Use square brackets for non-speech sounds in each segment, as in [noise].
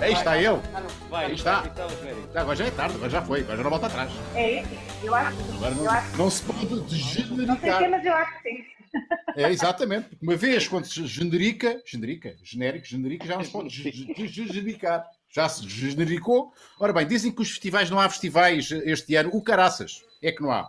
Aí está ele. Aí está. Agora já é tarde, agora já foi, agora já não volta atrás. É isso? Eu acho. Agora Eu não, se pode Não sei o quê, degenericar. mas eu acho que sim. É, exatamente. Porque uma vez quando se generica, generica, genérico, generica, já não se pode ge- ge- ge- genericar. Já se genericou. Ora bem, dizem que os festivais não há festivais este ano. O caraças é que não há.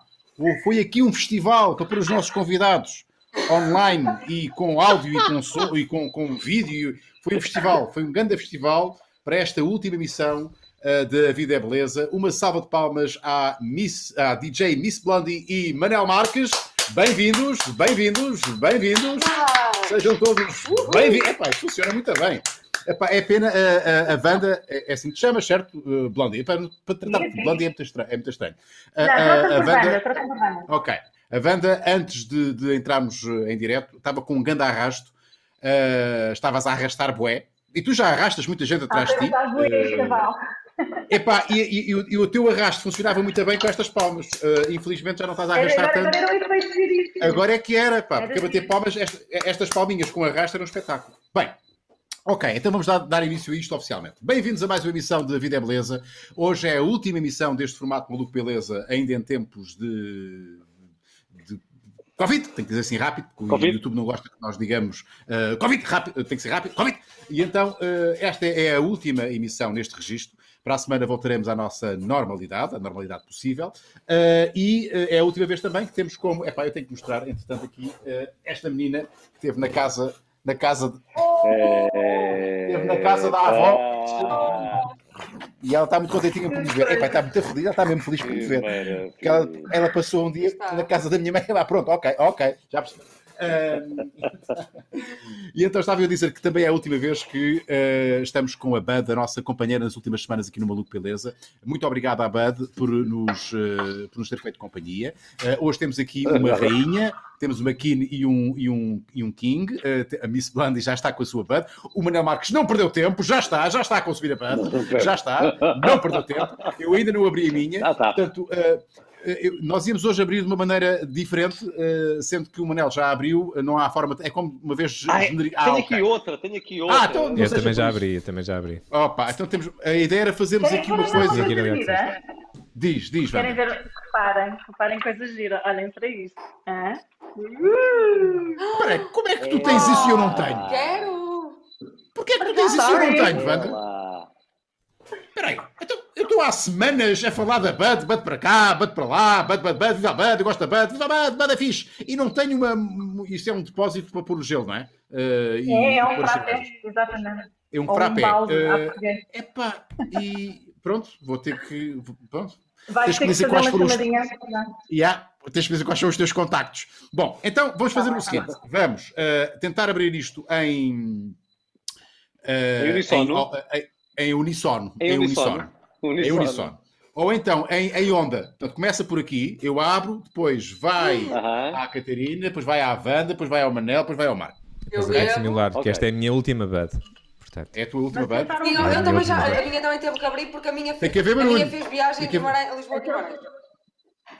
Foi aqui um festival para os nossos convidados online e com áudio e com, som, e com, com vídeo. Foi um festival, foi um grande festival para esta última emissão uh, de A Vida é Beleza. Uma salva de palmas à, Miss, à DJ Miss Blondie e Manel Marques. Bem-vindos, bem-vindos, bem-vindos. Sejam todos bem-vindos. Epá, funciona muito bem. Epá, é pena, a, a, a Wanda, é é assim que te chama, certo, uh, Blondie? Para, para tratar de Blondie é muito estranho. É muito estranho. A- Não, a- a Wanda- banda. Ok. A Wanda, antes de, de entrarmos eh, em direto, estava com um grande arrasto. eh, estavas a arrastar bué. E tu já arrastas muita gente Ah, atrás de ti. cavalo. epá, e, e- e o- e o teu arrasto funcionava muito bem com estas palmas. Eh, infelizmente já não estás a arrastar Agora tanto. agora giríssimo. Agora é que era, pá, Era porque bater palmas, esta- estas palminhas com arrasto era um espetáculo. Bem, ok, então vamos dar, dar início a isto oficialmente. Bem-vindos a mais uma emissão de Vida é Beleza. Hoje é a última emissão deste formato Maluco Beleza, ainda em tempos de. de Covid, tem que dizer assim rápido, porque Covid. o YouTube não gosta que nós digamos uh, Covid, rápido, tem que ser rápido, Covid. E então, uh, esta é a última emissão neste registro. Para a semana voltaremos à nossa normalidade, a normalidade possível. Uh, e uh, é a última vez também que temos como. Epá, eu tenho que mostrar, entretanto, aqui uh, esta menina que esteve na casa, na casa de- Esteve na casa da avó. e ela está muito contentinha por me ver. Epá, está muito feliz, ela está mesmo feliz por me ver. Porque ela, ela passou um dia Está. na casa da minha mãe e lá, pronto, ok, ok, já percebi. [laughs] E então estava eu a dizer que também é a última vez que eh, estamos com a Bud, a nossa companheira nas últimas semanas aqui no Maluco Beleza. Muito obrigado à Bud por nos, eh, por nos ter feito companhia. Eh, hoje temos aqui uma [laughs] rainha, temos uma King e um, e um, e um King. A Miss Blondie já está com a sua Bud. O Manel Marques não perdeu tempo, já está, já está a consumir a Bud. Já está, não perdeu tempo. Eu ainda não abri a minha. Já está. Portanto, eu- nós íamos hoje abrir de uma maneira diferente, eh, sendo que o Manel já abriu, eh, não há forma. É como uma vez. Ah, generi- Ah, tenho ok. aqui outra, tenho aqui outra. Ah, então- Não Eu também já abri, eu também já abri. Opa, então temos. A ideia era fazermos Querem aqui uma coisa. Aqui gira? Diz, diz, Querem Wanda. ver? Reparem, reparem coisas giras. Olhem para isto. Espera aí, como é que tu tens isso e eu não tenho? Quero! Porquê é que tu tens isso e eu não tenho, Wanda? Espera aí, então, eu estou há semanas a falar da Bud, Bud para cá, Bud para lá, Bud, Bud, Bud, viva a Bud, eu gosto da Bud, viva a Bud, Bud é fixe. E não tenho uma. Isto é um depósito para pôr o gelo, não é? Eh, e- É, é um pôr as frappé, exatamente. É um um frappé. Eh, português. Epá, e pronto, vou ter que. Pronto. Tens ter que que dizer fazer quais uma foram os-. E há, tens que dizer quais são os teus contactos. Bom, então vamos fazer o seguinte: vamos eh, tentar abrir isto em. eh, Em uníssono? Em, em- uníssono. Em Em. Em uníssono. Ou então em, em onda. Portanto, começa por aqui, eu abro, depois vai Aham. à Catarina, depois vai à Wanda, depois vai ao Manel, depois vai ao Marco. Eu Mas é similar, que Ok. esta é a minha última bud. Portanto, É a tua última Sim, eu, eu fazer- também já, Última. a minha também teve que abrir porque a minha, Tem que haver a minha fez viagem Tem que de Guimarães, Lisboa a Guimarães.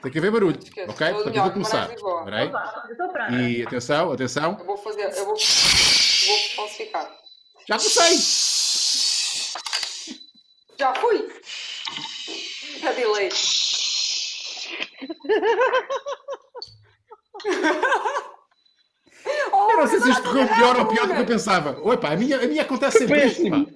Tem que haver barulho. Esquece, Ok? eu Portanto, eu vou começar. Guimarães, Lisboa. Espera aí. Opa, eu estou pronta. E atenção, atenção. Eu vou fazer, eu vou, vou falsificar. Já comecei! Já fui! A delay. Oh, Eu não sei se isto correu pior ou pior do que eu pensava. Oi, pá, a minha, a minha acontece sempre isto, pá.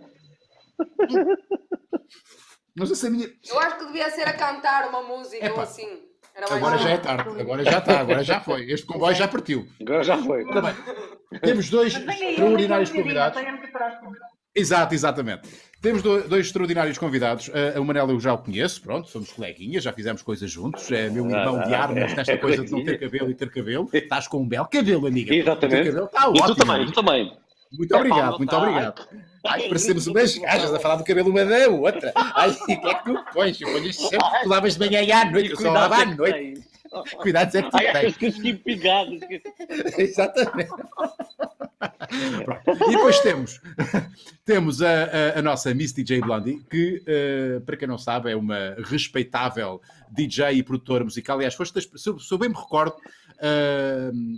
Não sei se a minha. Eu acho que devia ser a cantar uma música Epá. ou assim. Era mais Agora já é tarde, agora já está, agora já foi. Este comboio já partiu. Agora já foi. Ora bem, temos dois extraordinários convidados. Exato, exatamente. Temos do- dois extraordinários convidados. Uh, o Manel eu já o conheço, pronto, somos coleguinhas, já fizemos coisas juntos. É meu irmão de armas nesta coisa de não ter cabelo e ter cabelo. Estás com um belo cabelo, amiga. Exatamente. Cabelo está E tu também, amiga. tu também. Muito obrigado, Epá, muito tá. obrigado. Ai, parecemos umas gajas a falar do cabelo uma da outra. Ai, o que é que tu pões? Eu ponho isto sempre, tu lavas de manhã e à noite, eu só lavo à noite. [laughs] Cuidados é que Ai, tens. as que estive pegado. Exatamente. [laughs] E depois temos, [laughs] temos a, a- a nossa Miss DJ Blondie, que, eh, para quem não sabe, é uma respeitável DJ e produtora musical. Aliás, foste se, eu, se eu bem me recordo,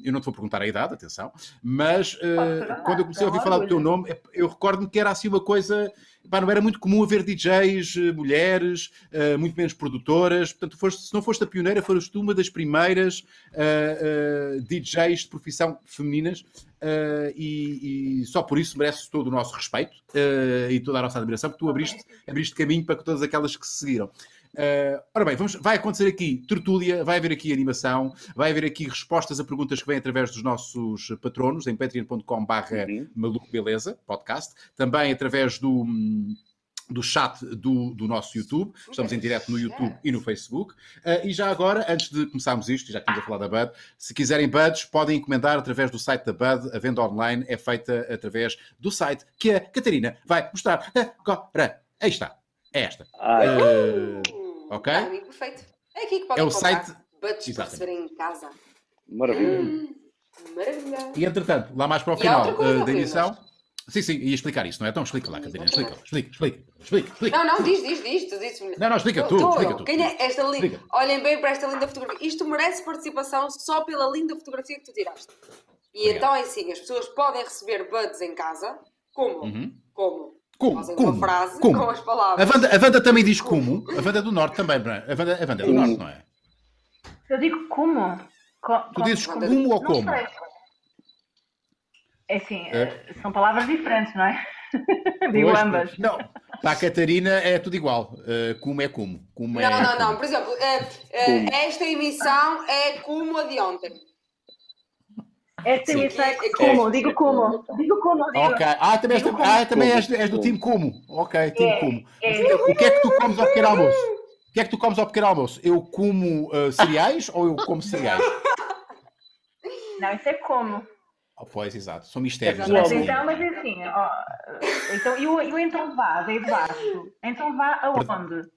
eu não te vou perguntar a idade, atenção, mas eh, quando eu comecei a ouvir falar do teu nome, eu recordo-me que era assim uma coisa. pá, não era muito comum haver DJs, eh, mulheres, eh, muito menos produtoras. Portanto, foste- se não foste a pioneira, foste tu uma das primeiras DJs de profissão femininas. Uh, e, e só por isso merece todo o nosso respeito uh, e toda a nossa admiração, porque tu abriste, abriste caminho para todas aquelas que se seguiram. Uh, ora bem, vamos, vai acontecer aqui tertúlia, vai haver aqui animação, vai haver aqui respostas a perguntas que vêm através dos nossos patronos em patreon.com barra Uhum. maluco beleza, podcast, também através do, hum, do chat do, do nosso YouTube, estamos em direto no YouTube e no Facebook. Uh, e já agora, antes de começarmos isto, já que estamos a falar da Bud, se quiserem Buds, podem encomendar através do site da Bud. A venda online é feita através do site que a Catarina vai mostrar agora. Aí está. É esta. Ai, Uh, Ok. amigo perfeito. É aqui que podem É o comprar site- buds para receberem em casa. maravilha. Hum, maravilha. e entretanto, lá mais para o E final coisa, uh, da edição. Sim, sim, ia explicar isso, não é? Então explica lá, Catarina. Explica, explica, explica, explica, explica. Não, não, diz, diz, diz. Tu dizes Não, não, explica tu, tô explica tu. Quem é esta linda? Olhem bem para esta linda fotografia. Isto merece participação só pela linda fotografia que tu tiraste. E Obrigado. então é assim, as pessoas podem receber buds em casa. Como? Uhum. Como? Como? Fazem Como? uma frase Como? com as A palavras. Wanda, a Wanda também diz como. A Wanda é do Norte também, não é? A Wanda, a Wanda é do. Norte, não é? Eu digo como. Co- Tu como- dizes como ou Não como? sei. É assim, É. eh, são palavras diferentes, não é? [laughs] Digo Pois, ambas. Não, para a Catarina é tudo igual. Uh, como é como. como é Não, não, não. como. Por exemplo, eh, Como? esta emissão é como a de ontem. Sim. emissão é como, digo como. Digo como, digo. Ok. Ah, também, és, ah, também és, do time como. Ok, time É, como. é. O que é que tu comes ao pequeno almoço? O que é que tu comes ao pequeno almoço? Eu como uh, cereais ou eu como cereais? [laughs] Não, isso é como. Oh, pois, exato. São mistérios. Mas é? então, mas é assim, ó, então, e o, então vá, daí de baixo? Então vá aonde?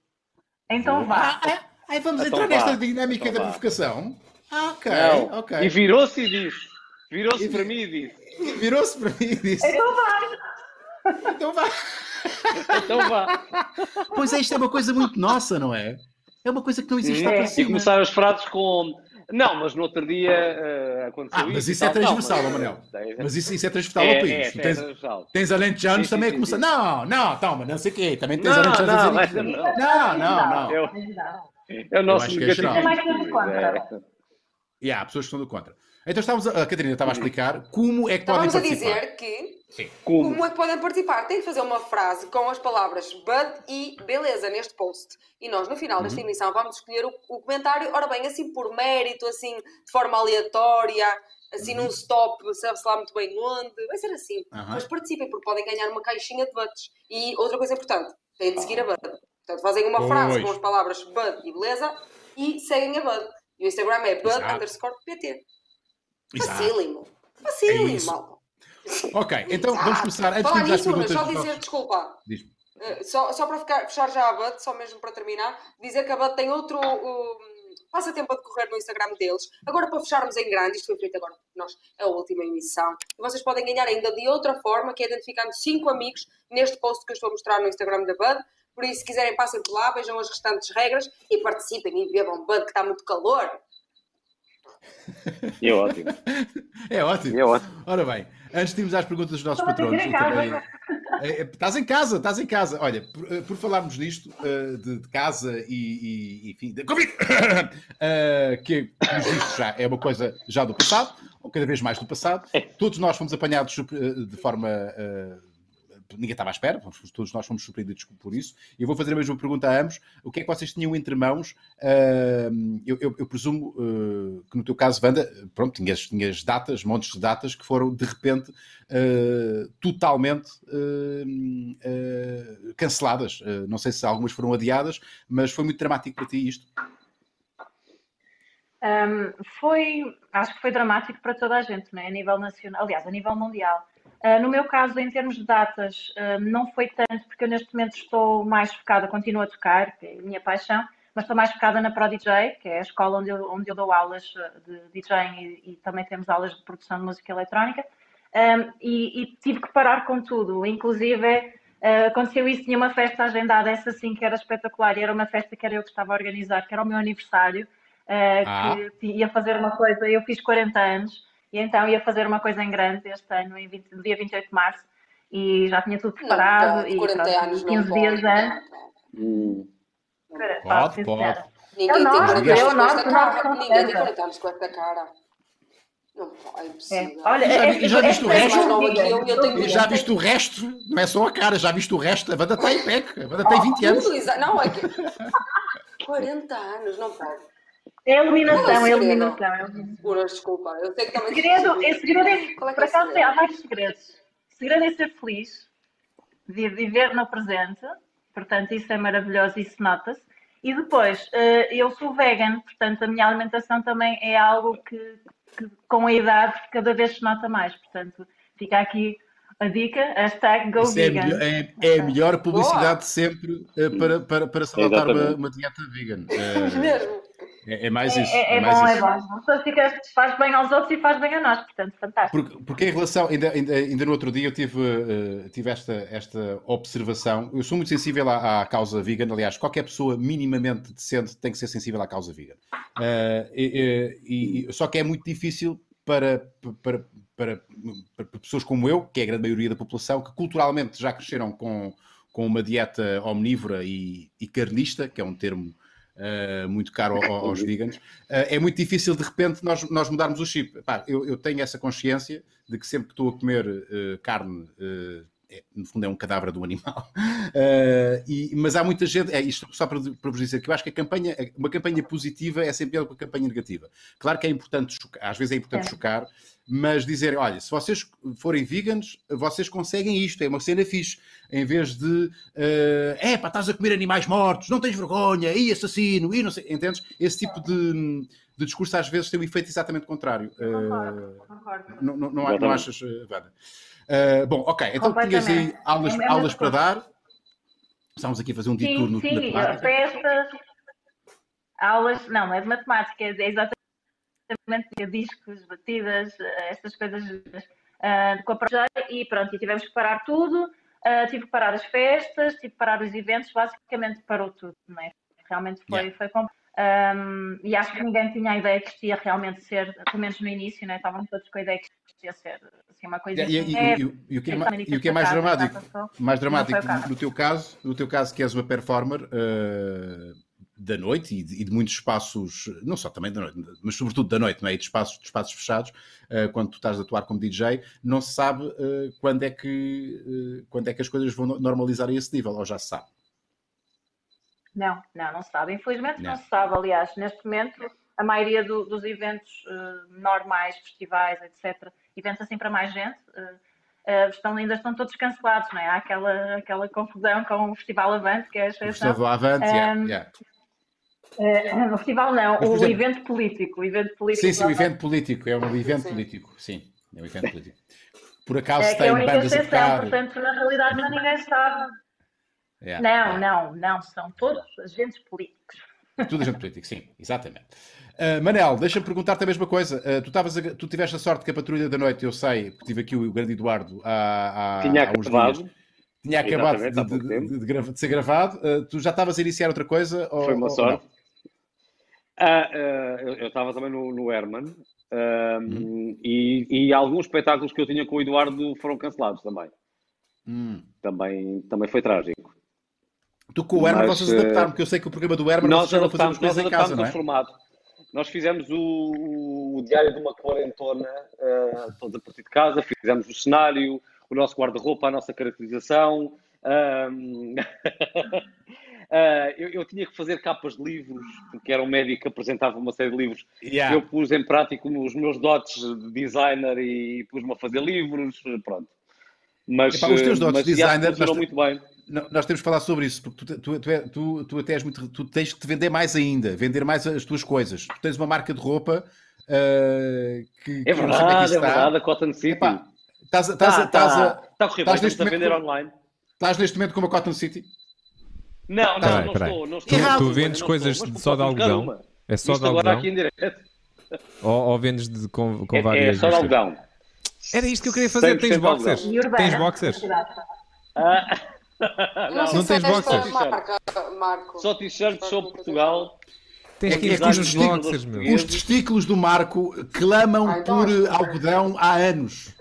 Então vá. Ah, ah, ah, vamos Então entrar vá. nesta dinâmica Então da vá. provocação. Ah, ok, Não. ok. E virou-se e disse. Virou-se E- para mim e disse. Virou-se para mim e disse: Então vá. então vá. Então vá. Pois é, isto é uma coisa muito nossa, não é? É uma coisa que não existe Sim. lá para É. E começaram as frases com. Não, mas no outro dia eh, aconteceu Ah, mas e isso é. Não, transversal, mas- Manel. É, Mas isso, isso é transversal ao é, país. é, é tens, transversal. tens alentejanos Sim, sim, também a começar. sim. Não, não, toma, não sei o quê. Também tens Não, alentejanos não, a dizer isso. não. Não, não, não. Eu- Não. É o nosso acho que é negativo. geral. É mais tudo contra. E há pessoas que estão do contra. Então estávamos a, a Catarina estava a explicar como é que podem vamos a participar. dizer que Sim. Como? como é que podem participar? Tem que fazer uma frase com as palavras bud e beleza neste post. E nós, no final Uhum. desta emissão, vamos escolher o, o comentário, ora bem, assim por mérito, assim de forma aleatória, assim Uhum. num stop, sabe-se lá muito bem onde. Vai ser assim. Aham. Mas participem, porque podem ganhar uma caixinha de buds. E outra coisa importante, têm de seguir a bud. Portanto, fazem uma frase Pois. com as palavras bud e beleza e seguem a bud. E o Instagram é bud Exato. Exato. Facílimo. É Facílimo, isso. Ok, então vamos Exato. começar. Antes de Falar nisso, perguntas só dizer, desculpa, eh, só, só para ficar, fechar já a Bud, só mesmo para terminar, dizer que a Bud tem outro um, passatempo a decorrer no Instagram deles. Agora, para fecharmos em grande, isto foi feito agora por nós, é a última emissão, e vocês podem ganhar ainda de outra forma, que é identificando cinco amigos neste post que eu estou a mostrar no Instagram da Bud. Por isso, se quiserem, passem por lá, vejam as restantes regras e participem e bebam Bud, que está muito calor. É ótimo. [laughs] É ótimo. É ótimo. Ora bem, antes de irmos às perguntas dos nossos também- É, é, Estás em casa, estás em casa. Olha, por, eh, por falarmos nisto, eh, de, de casa e, e enfim, de Covid, [coughs] eh, que, vistos, já é uma coisa já do passado, ou cada vez mais do passado. Todos nós fomos apanhados de forma. Eh, ninguém estava à espera, todos nós fomos surpreendidos por isso. E eu vou fazer a mesma pergunta a ambos: o que é que vocês tinham entre mãos? Eh, eu, eu- eu presumo eh, que no teu caso, Wanda, pronto, tinhas, tinhas datas, montes de datas que foram de repente eh, totalmente eh, canceladas. Não sei se algumas foram adiadas, mas foi muito dramático para ti isto. Um, foi, acho que foi dramático para toda a gente, não é? a nível nacional, aliás, a nível mundial. Uh, no meu caso, em termos de datas, um, não foi tanto, porque eu neste momento estou mais focada, continuo a tocar, que é a minha paixão, mas estou mais focada na ProDJ, que é a escola onde eu, onde eu dou aulas uh, de DJ e, e também temos aulas de produção de música eletrónica. Um, e, e, tive que parar com tudo. Inclusive, uh, aconteceu isso, tinha uma festa agendada, essa sim que era espetacular, e era uma festa que era eu que estava a organizar, que era o meu aniversário, uh, ah. que ia fazer uma coisa, eu fiz 40 anos, e então ia fazer uma coisa em grande este ano, em 20, no dia 28 de março, e já tinha tudo preparado, não, e 40 pronto, anos 15 dias antes. Hum. Pode, pode. Ninguém tem 40 anos com esta cara. Ninguém tem 40 anos com esta cara. Não, é impossível. É. Olha, já, é, já viste o resto? Eu. Já viste o resto? Não é só a cara, já viste o resto? A banda está em PEC, a banda tem 20 anos. Não, é que... [laughs] 40 anos, não pode. É eliminação, é eliminação. É Pura desculpa, eu sei que também... Segredo, é segredo é, Qual é por acaso, há vários segredos. O segredo é ser feliz, de viver no presente, portanto, isso é maravilhoso, isso nota-se. E depois, eh, eu sou vegan, portanto, a minha alimentação também é algo que que com a idade cada vez se nota mais. Portanto, fica aqui a dica, hashtag GoVegan. É, é, é, a melhor publicidade de sempre uh, para, para, para se adotar uma, uma, dieta vegan. [laughs] Uh, é, é, mais isso. É, é, é mais bom, isso. é bom. Só fica, faz bem aos outros e faz bem a nós, portanto, fantástico. Porque, porque em relação, ainda, ainda, ainda no outro dia eu tive, uh, tive esta, esta observação. Eu sou muito sensível à, à, causa vegan, aliás, qualquer pessoa minimamente decente tem que ser sensível à causa vegan. Uh, e, e, só que é muito difícil para, para, para, para, pessoas como eu, que é a grande maioria da população, que culturalmente já cresceram com, com uma dieta omnívora e, e carnista, que é um termo uh, muito caro aos veganos, uh, é muito difícil de repente nós, nós mudarmos o chip. Pá, eu, eu, tenho essa consciência de que sempre que estou a comer uh, carne, é, no fundo é um cadáver de um animal, [laughs] e, mas há muita gente, é isto só para, para vos dizer que eu acho que a campanha, uma campanha positiva é sempre pior que uma campanha negativa. Claro que é importante chocar, às vezes é importante é. chocar, mas dizer, olha, se vocês forem vegans, vocês conseguem isto, é uma cena fixe. Em vez de, uh, é pá, estás a comer animais mortos, não tens vergonha, e assassino, e não sei, entendes? Esse tipo de, de discurso às vezes tem um efeito exatamente contrário. Concordo, concordo. Não, não, não, não achas, Vada? Uh, bom, ok, então tinhas aí aulas, é aulas para dar. Estamos aqui a fazer um detour no Sim, festas, aulas, não, é de matemática, é exatamente discos, batidas, estas coisas uh, com a e pronto, e tivemos que parar tudo, uh, tive que parar as festas, tive que parar os eventos, basicamente parou tudo, não é? Realmente foi, yeah. foi um, e acho que ninguém tinha a ideia que isto ia realmente ser, pelo menos no início, né? estávamos todos com a ideia que isto ia ser assim, uma coisa e, e, e, o que é, e o que é mais dramático, mais dramático no, teu caso, no teu caso que és uma performer, uh, da noite e de, muitos espaços, não só também da noite, mas sobretudo da noite, não é? E de espaços, de espaços fechados, uh, quando tu estás a atuar como DJ, não se sabe uh, quando, é que, quando é que as coisas vão normalizar a esse nível, ou já se sabe? Não, não, não se sabe. Infelizmente não, não se sabe. Aliás, neste momento, a maioria do, dos eventos normais, festivais, etc., eventos assim para mais gente, estão, ainda estão todos cancelados, não é? Há aquela, aquela confusão com o Festival Avante, que é a exceção. O Festival Avante, um, yeah, yeah. Uh, o festival não, Mas, o exemplo, evento político. O evento político sim, sim, o evento político. É um evento sim. político, sim. É um evento político. Por acaso é, tem é bandas a tocar... portanto, na realidade ninguém sabe. Yeah, não, yeah. não, não, são todos agentes políticos. Tudo agente político, sim, exatamente. Uh, Manel, deixa-me perguntar-te a mesma coisa. Uh, tu, a, tu tiveste a sorte que a patrulha da noite, eu sei, porque tive aqui o grande Eduardo há, há, Tinha há uns acabado. dias. Tinha acabado de, de, de, de, ser gravado. Uh, tu já estavas a iniciar outra coisa? Foi uma ou, sorte. Ou ah, uh, eu estava também no, no Herman hum. e, e, alguns espetáculos que eu tinha com o Eduardo foram cancelados também. Hum. Também, também foi trágico. Tu com o Herman Mas, vocês adaptaram, porque eu sei que o programa do Herman nós já fazemos coisas em casa, não é? formato. Nós fizemos o, o, Diário de uma Quarentona uh, todos a partir de casa, fizemos o cenário, o nosso guarda-roupa, a nossa caracterização. Um... Uh, [laughs] eu, eu, tinha que fazer capas de livros, porque era um médico que apresentava uma série de livros. Yeah. Eu pus em prática os meus dotes de designer e pus-me a fazer livros, pronto. Mas, Epá, os teus dotes de designer nós, muito bem. Nós temos que falar sobre isso, porque tu, tu, tu, é, tu, tu até és muito, tu tens que te vender mais ainda, vender mais as tuas coisas. Tu tens uma marca de roupa uh, que, é verdade, é, é verdade, a Cotton City. Epá, estás, estás, tá, estás, tá, a, tá a correr bem, estás a vender online. Estás neste momento como a Cotton City? Não, não, não, estou, não estou. Tu, tu vendes coisas estou, só de algodão? É só Isto de algodão? Aqui em direto. Ou, ou vendes de, com, com é, várias... É só de algodão. Era isto que eu queria fazer. Tens boxers? [laughs] Tens boxers? Ah. não, não tens boxers? Marca, Marco. Só t-shirts sobre Portugal. Tens É que que ir é os os boxers, meu. Os testículos do Marco clamam Ah, então por algodão há anos.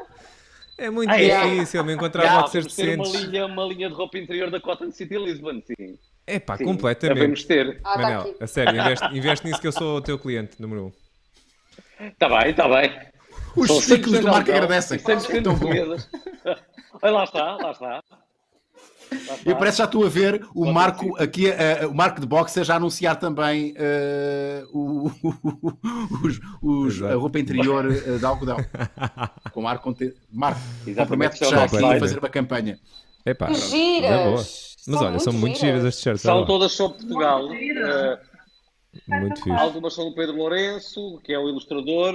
É muito Ah, é? difícil me encontrar Já, boxers ter uma decentes. linha, uma linha de roupa interior da Cotton City Lisbon, sim. É pá, sim. completamente. Devemos ter. Ah, está Manel, a sério, investe, investe nisso que eu sou o teu cliente, número um. Está bem, está bem. Os 100% do Marco agradecem. e 100% Tão bom. portuguesas. [laughs] Olha, lá está, lá está. Eu parece que já estou a ver o Pode Marco aqui, eh, o Marco de Boxer já anunciar também eh, o, [laughs] os- os- a roupa interior eh, de algodão. [laughs] Com o Marco, Marco compromete-te já aqui a fazer uma campanha. Epá, giras! Mas olha, são muito giras as t-shirts. olha São todas sobre Portugal. Muito fixe. algumas são do Pedro Lourenço, que é o ilustrador.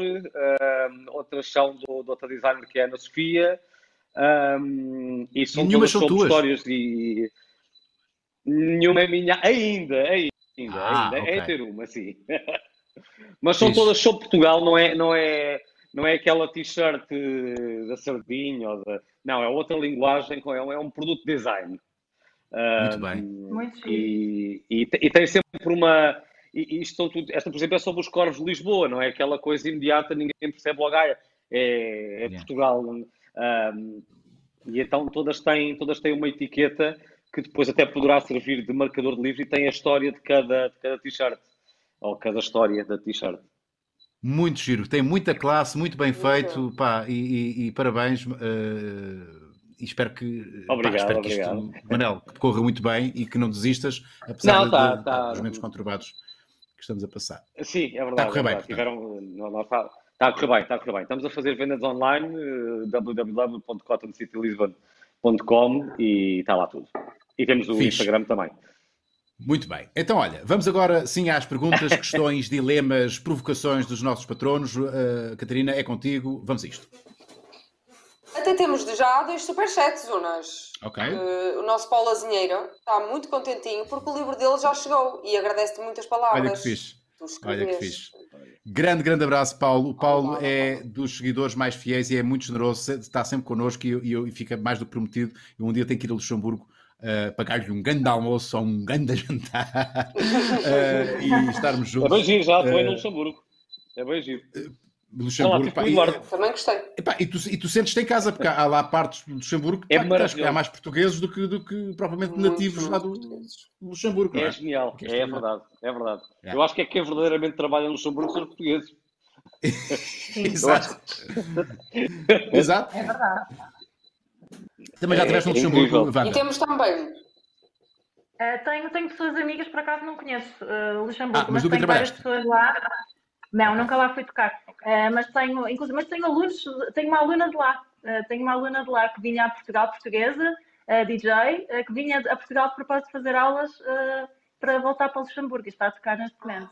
outras são do, do outra designer, que é a Ana Sofia. Um, e são todas são sobre tuas? histórias de. Nenhuma é minha. Ainda, ainda, Ah, ainda. ok. É ter uma, sim. [laughs] Mas são Fixe. todas sobre Portugal, não é, não é, não é aquela t-shirt da sardinha ou da. Não, é outra linguagem, é um, é um produto de design. Muito Um, bem. E, e, e tem sempre uma. E, e isto são tudo, esta, por exemplo, é sobre os corvos de Lisboa, não é aquela coisa imediata, ninguém percebe logo, ah, é, é Yeah. Portugal. Um, e então todas têm, todas têm uma etiqueta que depois até poderá servir de marcador de livro e tem a história de cada, de cada t-shirt. Ou cada história da t-shirt. Muito giro, tem muita classe, muito bem feito, pá, e, e- e parabéns. eh, e espero que, pá, Obrigado, espero que isto, obrigado. Manel, que corra muito bem e que não desistas, apesar Não, de- tá, de- tá. dos momentos conturbados que estamos a passar. Sim, é verdade. Está a correr é bem. Tiveram, não, não, está, está a correr bem, está a correr bem. Estamos a fazer vendas online, eh, www.cottoncitylisbon.com e está lá tudo. E temos o Fixe. Instagram também. Muito bem. Então, olha, vamos agora sim às perguntas, questões, [laughs] dilemas, provocações dos nossos patronos. Eh, Catarina, é contigo. Vamos a isto. Até temos já dois superchats, Unas. Ok? Eh, o nosso Paulo Azinheiro está muito contentinho porque o livro dele já chegou e agradece-te muitas palavras. Olha que fixe. Olha que fixe. Grande, grande abraço, Paulo. O Paulo Obrigada, é Paulo. dos seguidores mais fiéis e é muito generoso, está sempre connosco e, e, e fica mais do que prometido. Eu um dia tenho que ir a Luxemburgo uh, pagar-lhe um grande almoço ou um grande [laughs] jantar uh, e estarmos É juntos. bem giro, já foi Eh, no Luxemburgo. É bem giro. Luxemburgo, tipo pá, o e. Também gostei. epá, e tu, e tu sentes-te em casa, porque há lá partes do Luxemburgo É pá, que que há mais portugueses do que, do que propriamente Muito, nativos lá do muito portugueses. Luxemburgo. É é? genial. Que É, é verdade. É verdade. É. Eu acho que é quem verdadeiramente trabalha no Luxemburgo são portugueses. [laughs] Exato. Exato. É verdade. Também já É- estiveste no Luxemburgo. E temos também. Uh, tenho, tenho pessoas amigas, por acaso não conheço uh, Luxemburgo, Ah, mas mas, tenho várias pessoas lá. Não, nunca lá fui tocar. Uh, mas tenho, inclusive, mas tenho alunos, tenho uma aluna de lá. Uh, tenho uma aluna de lá que vinha a Portugal portuguesa, uh, DJ, uh, que vinha a Portugal de propósito de fazer aulas uh, para voltar para Luxemburgo e está a tocar neste momento.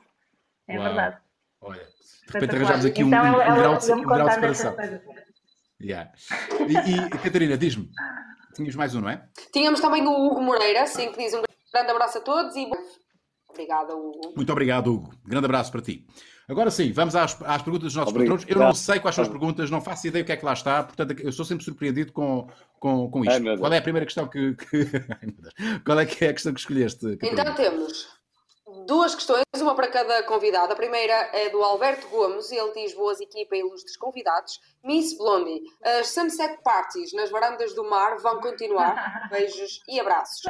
É Uau. verdade. Olha, de repente arranjámos aqui um, então, um ela, ela, grau, de, um grau de separação. Yeah. E, e, Catarina, diz-me, tinhas mais um, não é? Tínhamos também o Hugo Moreira, sim, que diz um grande abraço a todos e. Obrigada, Hugo. Muito obrigado, Hugo. Grande abraço para ti. Agora sim, vamos às, às perguntas dos nossos Obrigado. patrões. Eu não sei quais são as perguntas, não faço ideia o que é que lá está, portanto, eu sou sempre surpreendido com, com, com isto. Ai, meu Deus. Qual é a primeira questão que. que... [laughs] Qual é que é a questão que escolheste, Catarina? Então temos duas questões, uma para cada convidado. A primeira é do Alberto Gomes, ele diz boas equipa e ilustres convidados. Miss Blondie, as Sunset Parties nas varandas do mar vão continuar. [laughs] Beijos e abraços.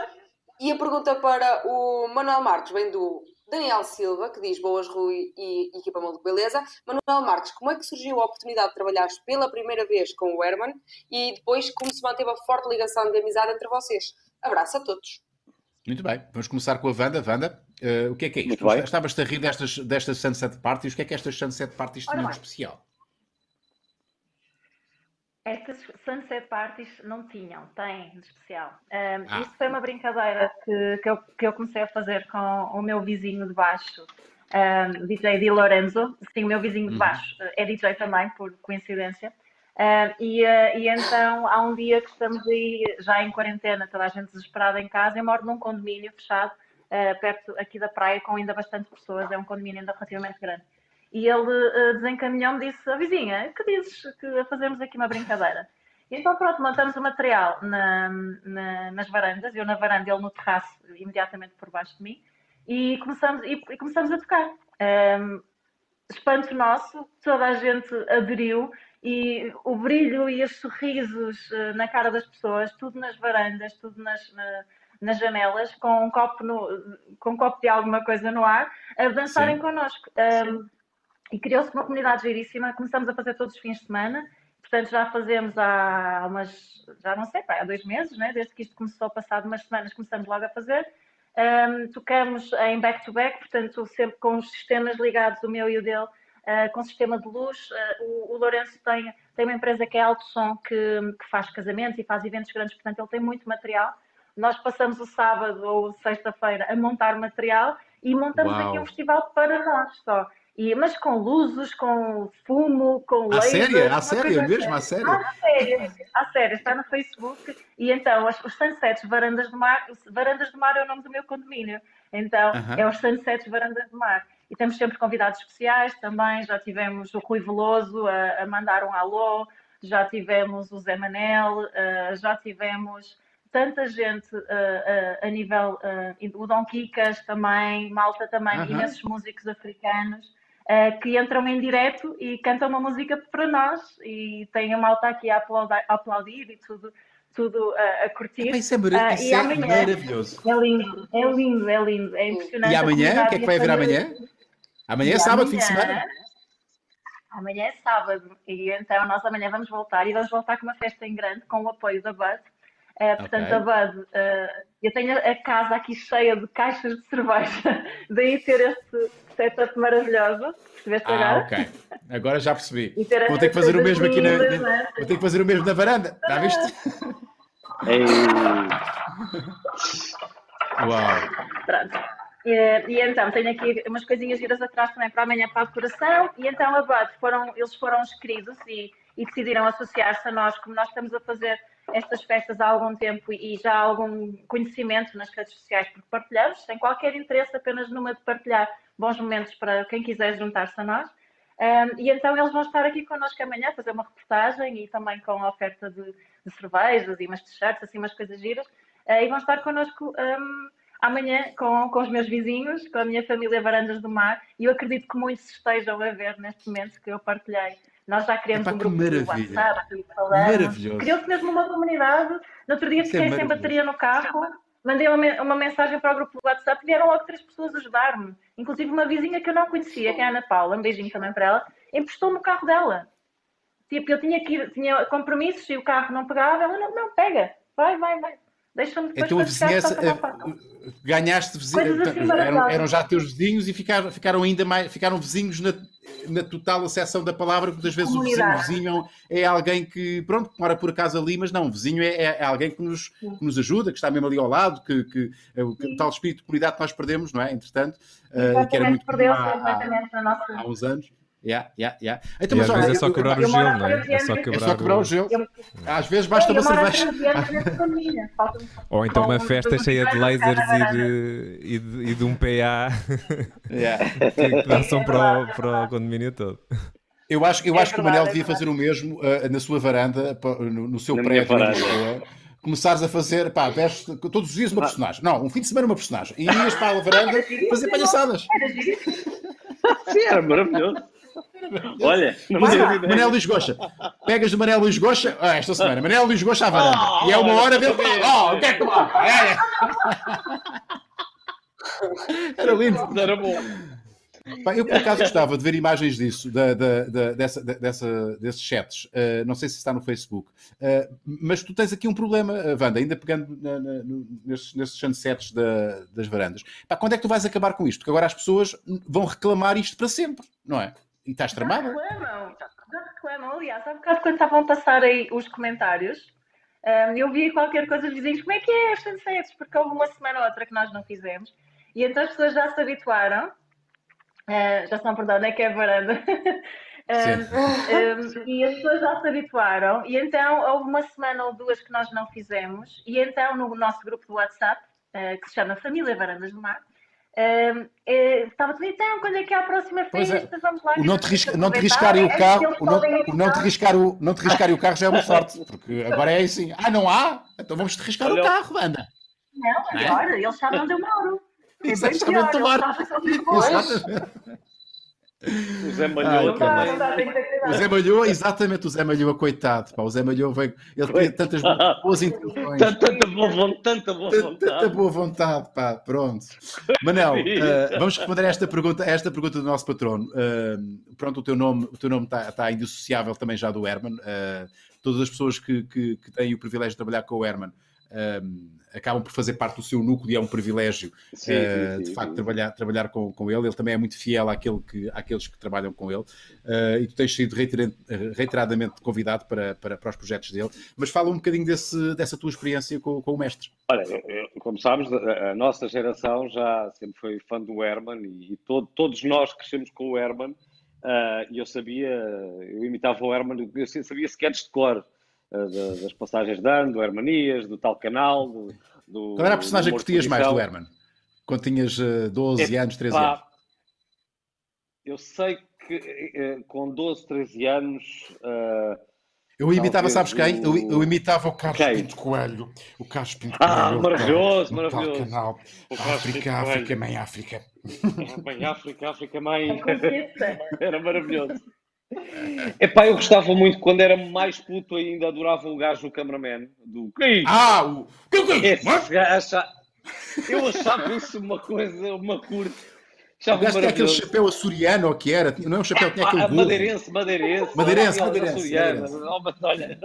E a pergunta para o Manuel Marques vem do Daniel Silva, que diz boas Rui e equipa Maluco Beleza. Manuel Marques, como é que surgiu a oportunidade de trabalhares pela primeira vez com o Herman e depois como se manteve a forte ligação de amizade entre vocês? Abraço a todos. Muito bem, vamos começar com a Wanda. Wanda, eh, o que é que é isto? Muito bem. Estavas-te a rir destas, destas Sunset Parties. O que é que estas Sunset Parties tinham de especial? Estas Sunset Parties não tinham, têm de especial. Um, Ah. Isto foi uma brincadeira que, que, eu, que eu comecei a fazer com o meu vizinho de baixo, um, DJ Di Lorenzo. Sim, o meu vizinho de Uhum. baixo uh, é DJ também, por coincidência. E, uh, e então há um dia que estamos aí já em quarentena, toda a gente desesperada em casa. Eu moro num condomínio fechado, uh, perto aqui da praia, com ainda bastante pessoas. É um condomínio ainda relativamente grande. E ele uh, desencaminhou-me e disse: a vizinha, que dizes que fazemos aqui uma brincadeira? E então, pronto, montamos o material na, na, nas varandas, eu na varanda, ele no terraço, imediatamente por baixo de mim, e começamos, e, e começamos a tocar. Um, espanto nosso, toda a gente aderiu e o brilho e os sorrisos uh, na cara das pessoas, tudo nas varandas, tudo nas, na, nas janelas, com um, copo no, com um copo de alguma coisa no ar, a dançarem Sim. connosco. Um, e criou-se uma comunidade giríssima, começamos a fazer todos os fins de semana, Portanto, já fazemos há umas, já não sei, há dois meses, né? desde que isto começou, passado umas semanas, começamos logo a fazer. Um, tocamos em back-to-back, -back, portanto, sempre com os sistemas ligados, o meu e o dele, uh, com sistema de luz. Uh, o, o Lourenço tem, tem uma empresa que é Alto Som, que, que faz casamentos e faz eventos grandes, portanto, ele tem muito material. Nós passamos o sábado ou sexta-feira a montar material e montamos Uau. aqui um festival para nós só. E, mas com luzes, com fumo, com a sério? A sério mesmo? A sério? A sério, a sério, está no Facebook. E então, os, os Sunsets Varandas do Mar, Varandas do Mar é o nome do meu condomínio. Então, uh -huh. é os Sunsets Varandas do Mar. E temos sempre convidados especiais também. Já tivemos o Rui Veloso a, a mandar um alô, já tivemos o Zé Manel, uh, já tivemos tanta gente uh, uh, a nível. o Dom Kikas também, Malta também, uh -huh. imensos músicos africanos uh, que entram em direto e cantam uma música para nós e tem a malta aqui a aplaudir, a aplaudir e tudo, tudo uh, a curtir. Isso é, mara isso é amanhã, maravilhoso. É lindo, é lindo, é lindo, é impressionante. E amanhã, o que é que vai haver amanhã? Amanhã é sábado, amanhã, fim de semana? Amanhã é sábado e então nós amanhã vamos voltar e vamos voltar com uma festa em grande com o apoio da Bud. Uh, portanto, okay. a Bud, uh, eu tenho a casa aqui cheia de caixas de cerveja, [laughs] daí ter este, setup maravilhoso. Percebeste ah, agora? ok. Agora já percebi. Vou ter que fazer o mesmo aqui na, na, Vou ter que fazer o mesmo na varanda. Está ah. visto? Ei. Uau. Pronto. E, e, então, tenho aqui umas coisinhas giras atrás também para amanhã para a decoração. E então, a BUD, foram, eles foram escritos e, e decidiram associar-se a nós, como nós estamos a fazer estas festas há algum tempo e já há algum conhecimento nas redes sociais, porque partilhamos, sem qualquer interesse, apenas numa de partilhar bons momentos para quem quiser juntar-se a nós. Um, e então eles vão estar aqui connosco amanhã, fazer uma reportagem e também com a oferta de, de cervejas e umas t-shirts, assim, umas coisas giras. Uh, e vão estar connosco um, amanhã com, com os meus vizinhos, com a minha família Varandas do Mar. E eu acredito que muitos estejam a ver neste momento que eu partilhei. Nós já criamos Epá, um grupo de WhatsApp falamos. Criou-se mesmo uma comunidade. No outro dia é fiquei é sem bateria no carro mandei uma, uma, mensagem para o grupo do WhatsApp e vieram logo três pessoas ajudar-me. Inclusive uma vizinha que eu não conhecia, que é a Ana Paula, um beijinho também para ela, emprestou-me o carro dela. Tipo, eu tinha que ir, tinha compromissos e o carro não pegava, ela não, não pega, vai, vai, vai. Deixa-me depois então a vizinhança, eh, ganhaste vizinhos, assim eram, eram, já teus vizinhos e ficaram, ficaram ainda mais, ficaram vizinhos na, na total acessão da palavra, muitas vezes o vizinho, vizinho, é alguém que, pronto, mora por acaso ali, mas não, o vizinho é, é, é alguém que nos, que nos ajuda, que está mesmo ali ao lado, que, que, é o tal espírito de comunidade que nós perdemos, não é? Entretanto, uh, que era muito perdeu há, há, há uns anos. Yeah, yeah, yeah. Então, e mas, às olha, vezes é só quebrar eu, o gelo, não é? É só quebrar, é só quebrar o... o gelo. Às vezes basta uma cerveja. Ou então uma festa cheia de lasers e de, e de, e de um PA [laughs] yeah. [laughs] que dançam para, o, para o condomínio todo. Eu acho, eu é acho que o Manel devia fazer o mesmo uh, na sua varanda, no, no seu na prédio. Começares a fazer, pá, veste todos os dias uma personagem. Não, um fim de semana uma personagem. E ias para a varanda fazer palhaçadas. Sim, era maravilhoso. [laughs] Olha, Manel Luís Goxa. Pegas do Manel Luís Goxa ah, esta semana. Manel Luís Goxa à varanda. Oh, e é uma hora dele. Oh, o que é que tu é. [laughs] Era lindo. Era bom. Eu por acaso gostava de ver imagens disso, da, da, da, dessa, dessa, desses chats. Uh, não sei se está no Facebook. Uh, mas tu tens aqui um problema, Wanda, ainda pegando na, na, nesses, nesses sunsets da, das varandas. Pá, quando é que tu vais acabar com isto? Porque agora as pessoas vão reclamar isto para sempre, não é? E estás tramada? Já reclamam, já reclamam. Aliás, há bocado quando estavam a passar aí os comentários, um, eu vi qualquer coisa dos vizinhos, como é que é os sunsets? Porque houve uma semana ou outra que nós não fizemos. E então as pessoas já se habituaram Uh, já estão perdão, é que é a varanda. [laughs] um, um, e as pessoas já se habituaram, e então houve uma semana ou duas que nós não fizemos, e então no nosso grupo do WhatsApp, uh, que se chama Família Varandas do Mar, Uh, estava tudo então, quando é que é a próxima festa? É. Vamos lá. O não te, risca, não te riscarem o carro, o não, o não te riscar o, não te riscarem o carro já é uma sorte, porque [laughs] agora é assim. Ah, não há? Então vamos te riscar Olha, o carro, anda. Não, agora, é? eles sabem onde eu moro. É Exatamente, Exatamente. O Zé Malhoa também. O Zé Malhoa, exatamente, o Zé Malhoa, coitado. Pá, o Zé Malhoa veio, ele tinha tantas boas intenções. Tanta, boa vontade. Tanta boa vontade. Tanta boa vontade, pá, pronto. Manel, uh, [laughs] vamos responder a esta pergunta, a esta pergunta do nosso patrono. Uh, pronto, o teu nome o teu nome está, está indissociável também já do Herman. Uh, todas as pessoas que, que, que, têm o privilégio de trabalhar com o Herman um, acabam por fazer parte do seu núcleo e é um privilégio sim, uh, sim, de facto sim. trabalhar, trabalhar com, com ele. Ele também é muito fiel àquele que, àqueles que trabalham com ele uh, e tu tens sido reiteradamente convidado para, para, para os projetos dele. Mas fala um bocadinho desse, dessa tua experiência com, com o mestre. Olha, como sabes, a, nossa geração já sempre foi fã do Herman e, e todo, todos nós crescemos com o Herman. Uh, e eu sabia, eu imitava o Herman, eu sabia sketches de cor. Eh, das passagens de ano, do Hermanias, do tal canal. Do, do, Qual era a personagem que curtias mais do Herman? Quando tinhas 12 é, anos, 13 pá, anos? Eu sei que eh, com 12, 13 anos. Uh, eu imitava, sabes quem? Eu, eu, imitava o Carlos quem? Pinto Coelho. O Carlos Pinto ah, Coelho. Ah, maravilhoso, maravilhoso. Canal. África, África, mãe África. Mãe África, África, mãe. Era maravilhoso. Epá, eu gostava muito, quando era mais puto ainda, adorava o gajo do cameraman. Do... Ah, o... Esse gajo, eu achava isso uma coisa, uma curta. O gajo tinha aquele chapéu açoriano, ou que era? Não é um chapéu, tinha aquele burro. Madeirense, madeirense. Madeirense, madeirense. Olha,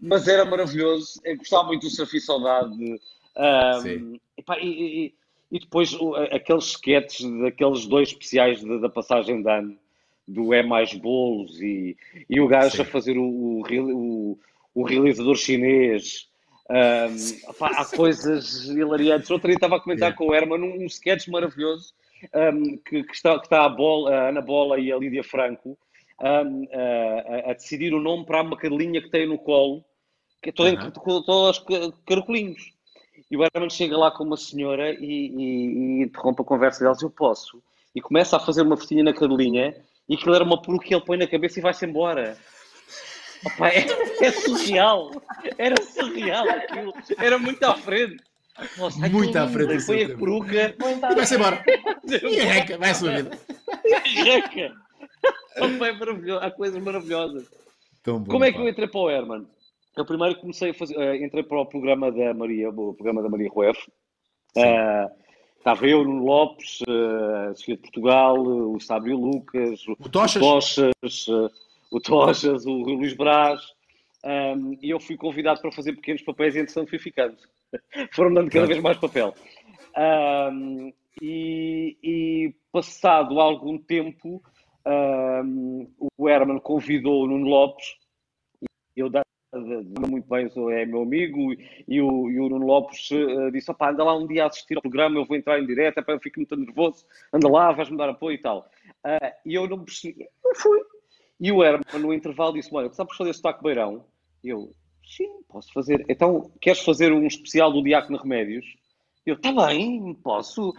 mas era maravilhoso. Eu gostava muito do Surf e Saudade. Um, epá, e, e, e depois aqueles sketches daqueles dois especiais de, da passagem de ano, do É Mais Bolos e, e o gajo Sim. a fazer o, o, o, realizador chinês. Um, [laughs] pá, há coisas hilariantes. Outro dia estava a comentar yeah. com o Herman um, um sketch maravilhoso um, que, que, está, que está a, bola, a Ana Bola e a Lídia Franco um, a, a, decidir o nome para uma cadelinha que tem no colo, que é toda, uh -huh. todos os caracolinhos. E o Herman chega lá com uma senhora e, e, e interrompe a conversa deles. Eu posso. E começa a fazer uma festinha na cadelinha e aquilo era uma peruca que ele põe na cabeça e vai-se embora. Opa, é, é, surreal. Era surreal aquilo. Era muito à frente. Nossa, muito à frente. Foi a peruca. E vai-se embora. E reca, vai a sua vida. E reca. Opa, é maravilhoso. Há coisas maravilhosas. Bom, Como é que eu entrei para o Herman? Eu primeiro comecei a fazer, uh, entrei para o programa da Maria, o programa da Maria Rueff. Uh, estava eu, no Lopes, uh, a Sofia de Portugal, o Sábio Lucas, o, Tochas, o Tochas, o, Tochas, o Luís Brás. Um, e eu fui convidado para fazer pequenos papéis e entretanto fui ficando. [laughs] Foram dando cada vez mais papel. Um, e, e, passado algum tempo, um, o Herman convidou o Nuno Lopes, eu muito bem, é meu amigo, e o, e o Nuno Lopes uh, disse: opá, anda lá um dia a assistir ao programa, eu vou entrar em direto, é eu fico muito nervoso, anda lá, vais-me dar apoio e tal. Uh, e eu não percebi, eu fui. E o Herman, no intervalo, disse: Olha, sabes fazer sotaque beirão? E eu, sim, posso fazer. Então, queres fazer um especial do Diácono Remédios? Eu, está bem, posso.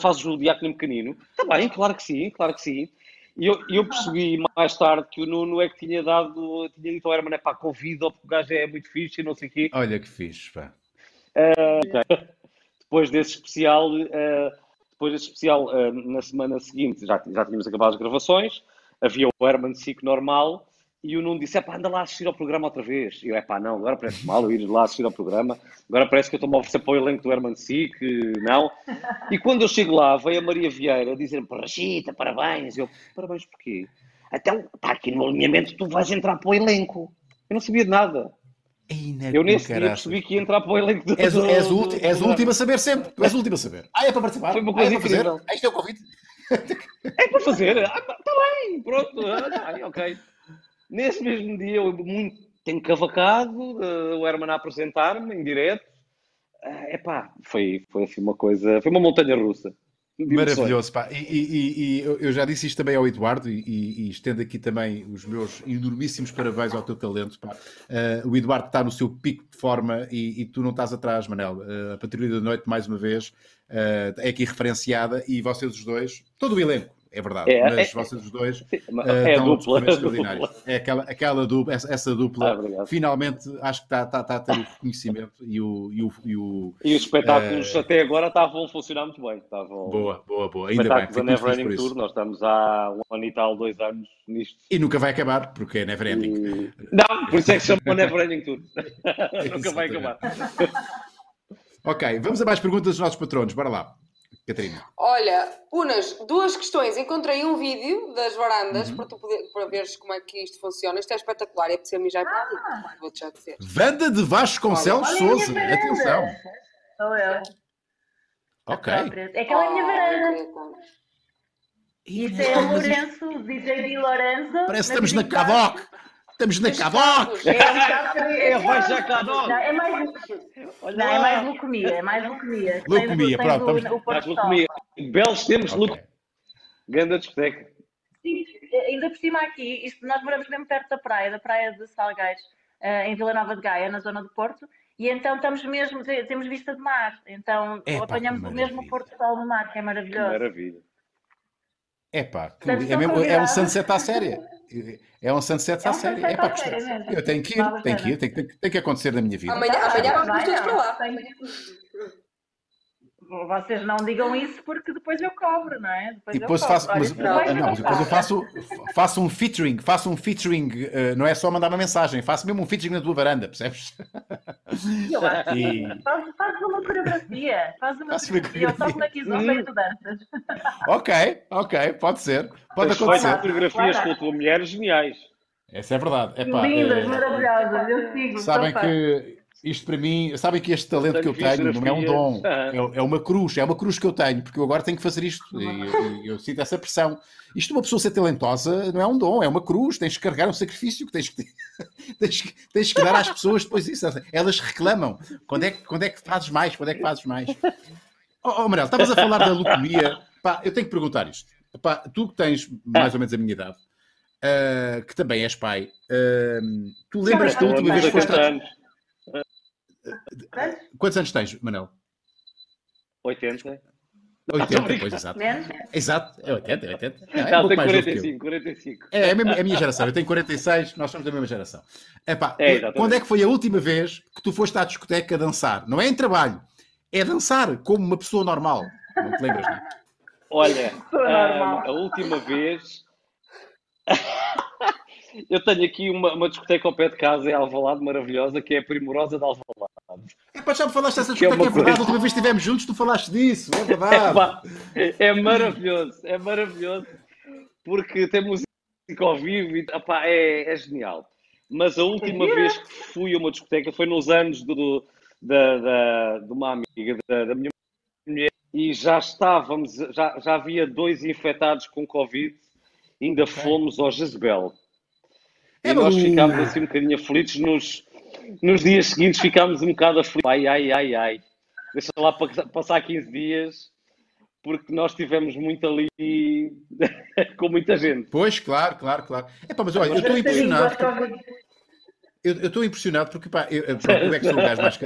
Fazes o Diácono Pequenino? Está bem, claro que sim, claro que sim. E eu, eu, percebi mais tarde que o Nuno é que tinha dado, tinha dito ao Herman, é pá, convida porque o gajo é muito fixe e não sei o quê. Olha que fixe, pá. Uh, depois desse especial, uh, depois desse especial, uh, na semana seguinte, já, já tínhamos acabado as gravações, havia o Herman Sick normal, e o Nuno disse: é pá, anda lá assistir ao programa outra vez. E eu: é pá, não, agora parece mal eu ir lá assistir ao programa. Agora parece que eu estou-me a oferecer para o elenco do Herman Sick, não. E quando eu chego lá, veio a Maria Vieira dizer: Rachita, parabéns. Eu: parabéns porquê? Então, está aqui no alinhamento, tu vais entrar para o elenco. Eu não sabia de nada. eu nesse dia percebi que ia entrar para o elenco do. És, és, do, do, és o último a saber sempre. Tu és o último a saber. Ah, é para participar. Foi uma coisa ah, é incrível. Fazer. Este é o convite. É para fazer. Está ah, tá bem, pronto. Ah, ok. Nesse mesmo dia, eu muito tenho cavacado, uh, o Herman a apresentar-me em direto. Uh, epá, foi, foi assim uma coisa, foi uma montanha russa. Maravilhoso, pá. E, e, e, eu já disse isto também ao Eduardo e, e, estendo aqui também os meus enormíssimos parabéns ao teu talento, pá. Uh, o Eduardo está no seu pico de forma e, tu não estás atrás, Manel. Uh, a Patrulha da Noite, mais uma vez, uh, é aqui referenciada e vocês os dois, todo o elenco, é verdade, é, mas é, vocês os dois sim, uh, [laughs] é, a dupla, é aquela, aquela dupla, essa, essa dupla, ah, finalmente acho que está, está, está a ter o reconhecimento e o. E, o, e, o, e os espetáculos uh, até agora estavam a funcionar muito bem. Estavam... Boa, boa, boa. Ainda bem. da Never Ending Tour, nós estamos há um ano e tal, dois anos nisto. E nunca vai acabar, porque é Never Ending. E... Não, por isso é que se chama Never Ending Tour. [laughs] nunca vai acabar. ok, vamos a mais perguntas dos nossos patronos, bora lá. Catarina? Olha, Unas, duas questões. Encontrei um vídeo das varandas uhum. para tu poder, para veres como é que isto funciona. Isto é espetacular, é de ser mijar para ali. Ah. Vou-te já dizer. Vanda de Vasconcelos Souza, atenção. Sou eu. Ok. É aquela é minha varanda. Isso é o Lourenço, DJ de Lorenzo. Parece que estamos na Cavoc. Estamos na Cavoc! É, vai já Cavoc! É mais, não, é mais leucemia, é mais leucemia. Leucemia, pronto. Estamos... mais leucemia. Belos temos okay. leucemia. Ganda discoteca. Sim, ainda por cima aqui, isto, nós moramos mesmo perto da praia, da praia de Salgueiros, uh, em Vila Nova de Gaia, na zona do Porto, e então estamos mesmo, temos vista de mar, então é, apanhamos o mesmo Porto Sol no mar, que é maravilhoso. Maravilha. É pá, é, mesmo, é um sunset à séria. É um sunset à é um série. É para Eu tenho que ir, tenho que ir, tem, tem, tem que acontecer na minha vida. Amanhã, amanhã vamos todos para lá. Vocês não digam isso porque depois eu cobro, não é? Depois, e depois faço, mas, não, não, depois eu faço, faço um featuring, faço um featuring, uh, não é só mandar uma mensagem, faço mesmo um featuring na tua varanda, percebes? Eu acho e... faz, faz uma coreografia, faz uma coreografia, eu toco aqui só feito danças. Ok, ok, pode ser, pode acontecer. Faz coreografias com a tua mulher geniais. Essa é verdade. Epá, Lindas, é... maravilhosas, eu sigo. Sabem que isto para mim, sabem que este talento que eu tenho não é um dom, é, é, uma cruz, é uma cruz que eu tenho, porque eu agora tenho que fazer isto e eu, eu, sinto essa pressão. Isto, uma pessoa ser talentosa, não é um dom, é uma cruz, tens que carregar um sacrifício que tens que, [laughs] tens, tens que dar às pessoas depois isso. Elas reclamam. Quando é, quando é que fazes mais? Quando é que fazes mais? Oh, oh Amarelo, estavas a falar da leucemia. Pá, eu tenho que perguntar isto. Pá, tu que tens mais ou menos a minha idade, uh, que também és pai, uh, tu lembras da última vez que foste. Quantos anos tens, Manel? 80. 80, pois, exato. Exato, é 80, é 80. É, Não, um tenho 45, 45. É, é a, mesma, é a minha geração, eu tenho 46, nós somos da mesma geração. Epá, é, quando é que foi a última vez que tu foste à discoteca dançar? Não é em trabalho, é dançar como uma pessoa normal. Não te lembras, não é? Olha, um, a última vez Eu tenho aqui uma, uma discoteca ao pé de casa em Alvalade maravilhosa, que é a Primorosa de Alvalade. É pá, já me falaste dessa discoteca, é, é verdade. A última vez que estivemos juntos, tu falaste disso, é [laughs] verdade. É, é maravilhoso, é maravilhoso, porque tem música ao vivo e é, é genial. Mas a última vez que fui a uma discoteca foi nos anos do, da, da, de uma amiga da, da minha mulher e já estávamos, já, já havia dois infectados com Covid, ainda fomos ao Jezebel. E nós ficámos assim um bocadinho aflitos nos, nos dias seguintes, ficámos um bocado aflitos. Ai, ai, ai, ai. Deixa lá passar 15 dias, porque nós tivemos muito ali [laughs] com muita gente. Pois, claro, claro, claro. É pá, mas olha, eu estou impressionado. Eu estou impressionado porque pá, eu, pronto, eu, é que sou o gajo mais,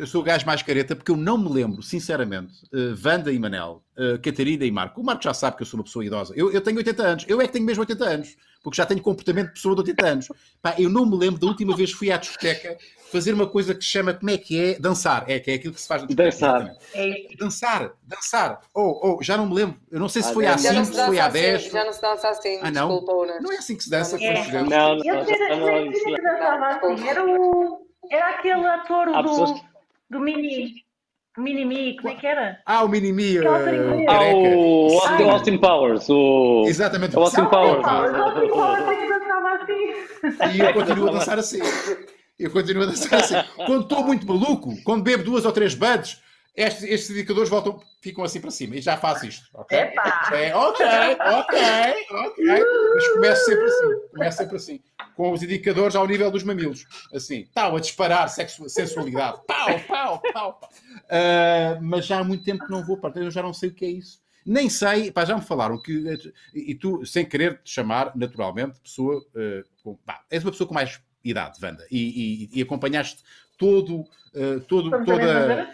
eu sou o gajo mais careta porque eu não me lembro, sinceramente, uh, Wanda e Manel, uh, Catarina e Marco. O Marco já sabe que eu sou uma pessoa idosa. Eu, eu tenho 80 anos, eu é que tenho mesmo 80 anos porque já tenho comportamento de pessoa de 80 anos. Pá, eu não me lembro da última vez que fui à discoteca fazer uma coisa que se chama, como é que é? Dançar. É, que é aquilo que se faz na discoteca. Dançar. É. Dançar, dançar. Oh, oh, já não me lembro. Eu não sei se foi há 5, se foi há 10. Assim, já não se dança assim, ah, não? desculpa, Não é assim que se dança. É. Não, não, não. Eu sei que dançava assim. Era, o, era aquele ator do, do Mini... Mini-Me, como é que era? Ah, o Mini-Me. Uh, ah, o Austin, Austin Powers. O... Exatamente. O Austin Powers. Austin Powers é que dançava assim. E eu continuo a dançar assim. Eu continuo a dançar assim. Quando estou muito maluco, quando bebo duas ou três buds, estes, estes indicadores voltam, ficam assim para cima. E já faço isto. Ok? É, ok, ok, ok. Mas começo sempre assim. Começo sempre assim. Com os indicadores ao nível dos mamilos. Assim. Tal, a disparar sensualidade. Pau, pau, pau. pau. Uh, mas já há muito tempo que não vou para eu já não sei o que é isso. Nem sei, pá, já me falaram que, e tu, sem querer te chamar, naturalmente, pessoa, uh, com, pá, és uma pessoa com mais idade, Wanda, e, e, e acompanhaste todo, uh, todo toda,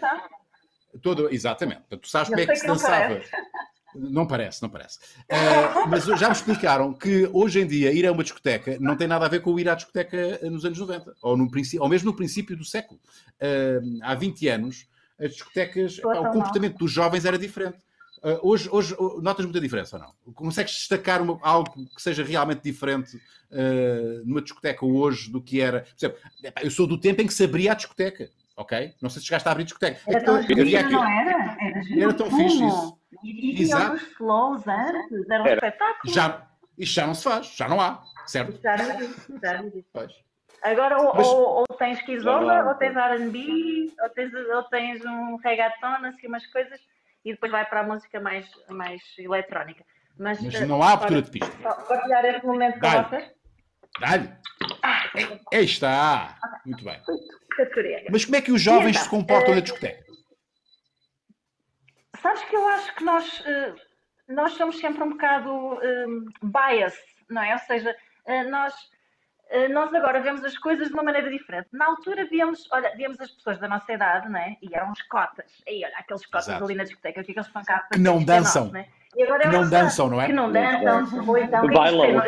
toda, exatamente, tu sabes como é que se dançava. [laughs] Não parece, não parece. Uh, mas já me explicaram que hoje em dia ir a uma discoteca não tem nada a ver com ir à discoteca nos anos 90, ou, no, ou mesmo no princípio do século. Uh, há 20 anos, as discotecas, pá, o comportamento dos jovens era diferente. Uh, hoje, hoje notas muita diferença ou não? Consegues destacar uma, algo que seja realmente diferente numa discoteca hoje do que era? Por exemplo, eu sou do tempo em que se abria a discoteca, ok? Não sei se chegaste a abrir discoteca. Era tão então, aqui... não era? Era, era tão fixe isso. E Exato. os flows antes, era um Era. espetáculo. Já, isto já não se faz, já não há, certo? Já não existe, já não existe. Agora ou, Mas... ou, ou tens Kizomba, ou tens R&B, ou tens, ou tens um reggaeton, assim umas coisas, e depois vai para a música mais, mais eletrónica. Mas, Mas não há abertura de pista. Partilhar este momento com vocês? Dá-lhe. Ah, Aí está. Muito bem. Mas como é que os jovens então, se comportam uh, na discoteca? Sabes que eu acho que nós, eh, nós somos sempre um bocado um, biased, não é? Ou seja, eh, nós, eh, nós agora vemos as coisas de uma maneira diferente. Na altura víamos, olha, víamos as pessoas da nossa idade, não é? E eram os cotas. Aí, olha, aqueles cotas Exato. ali na discoteca, o que é que eles pancavam? Que não dançam. Nós, não é? E agora que não dançam, não é? Que não dançam, ou então bailam.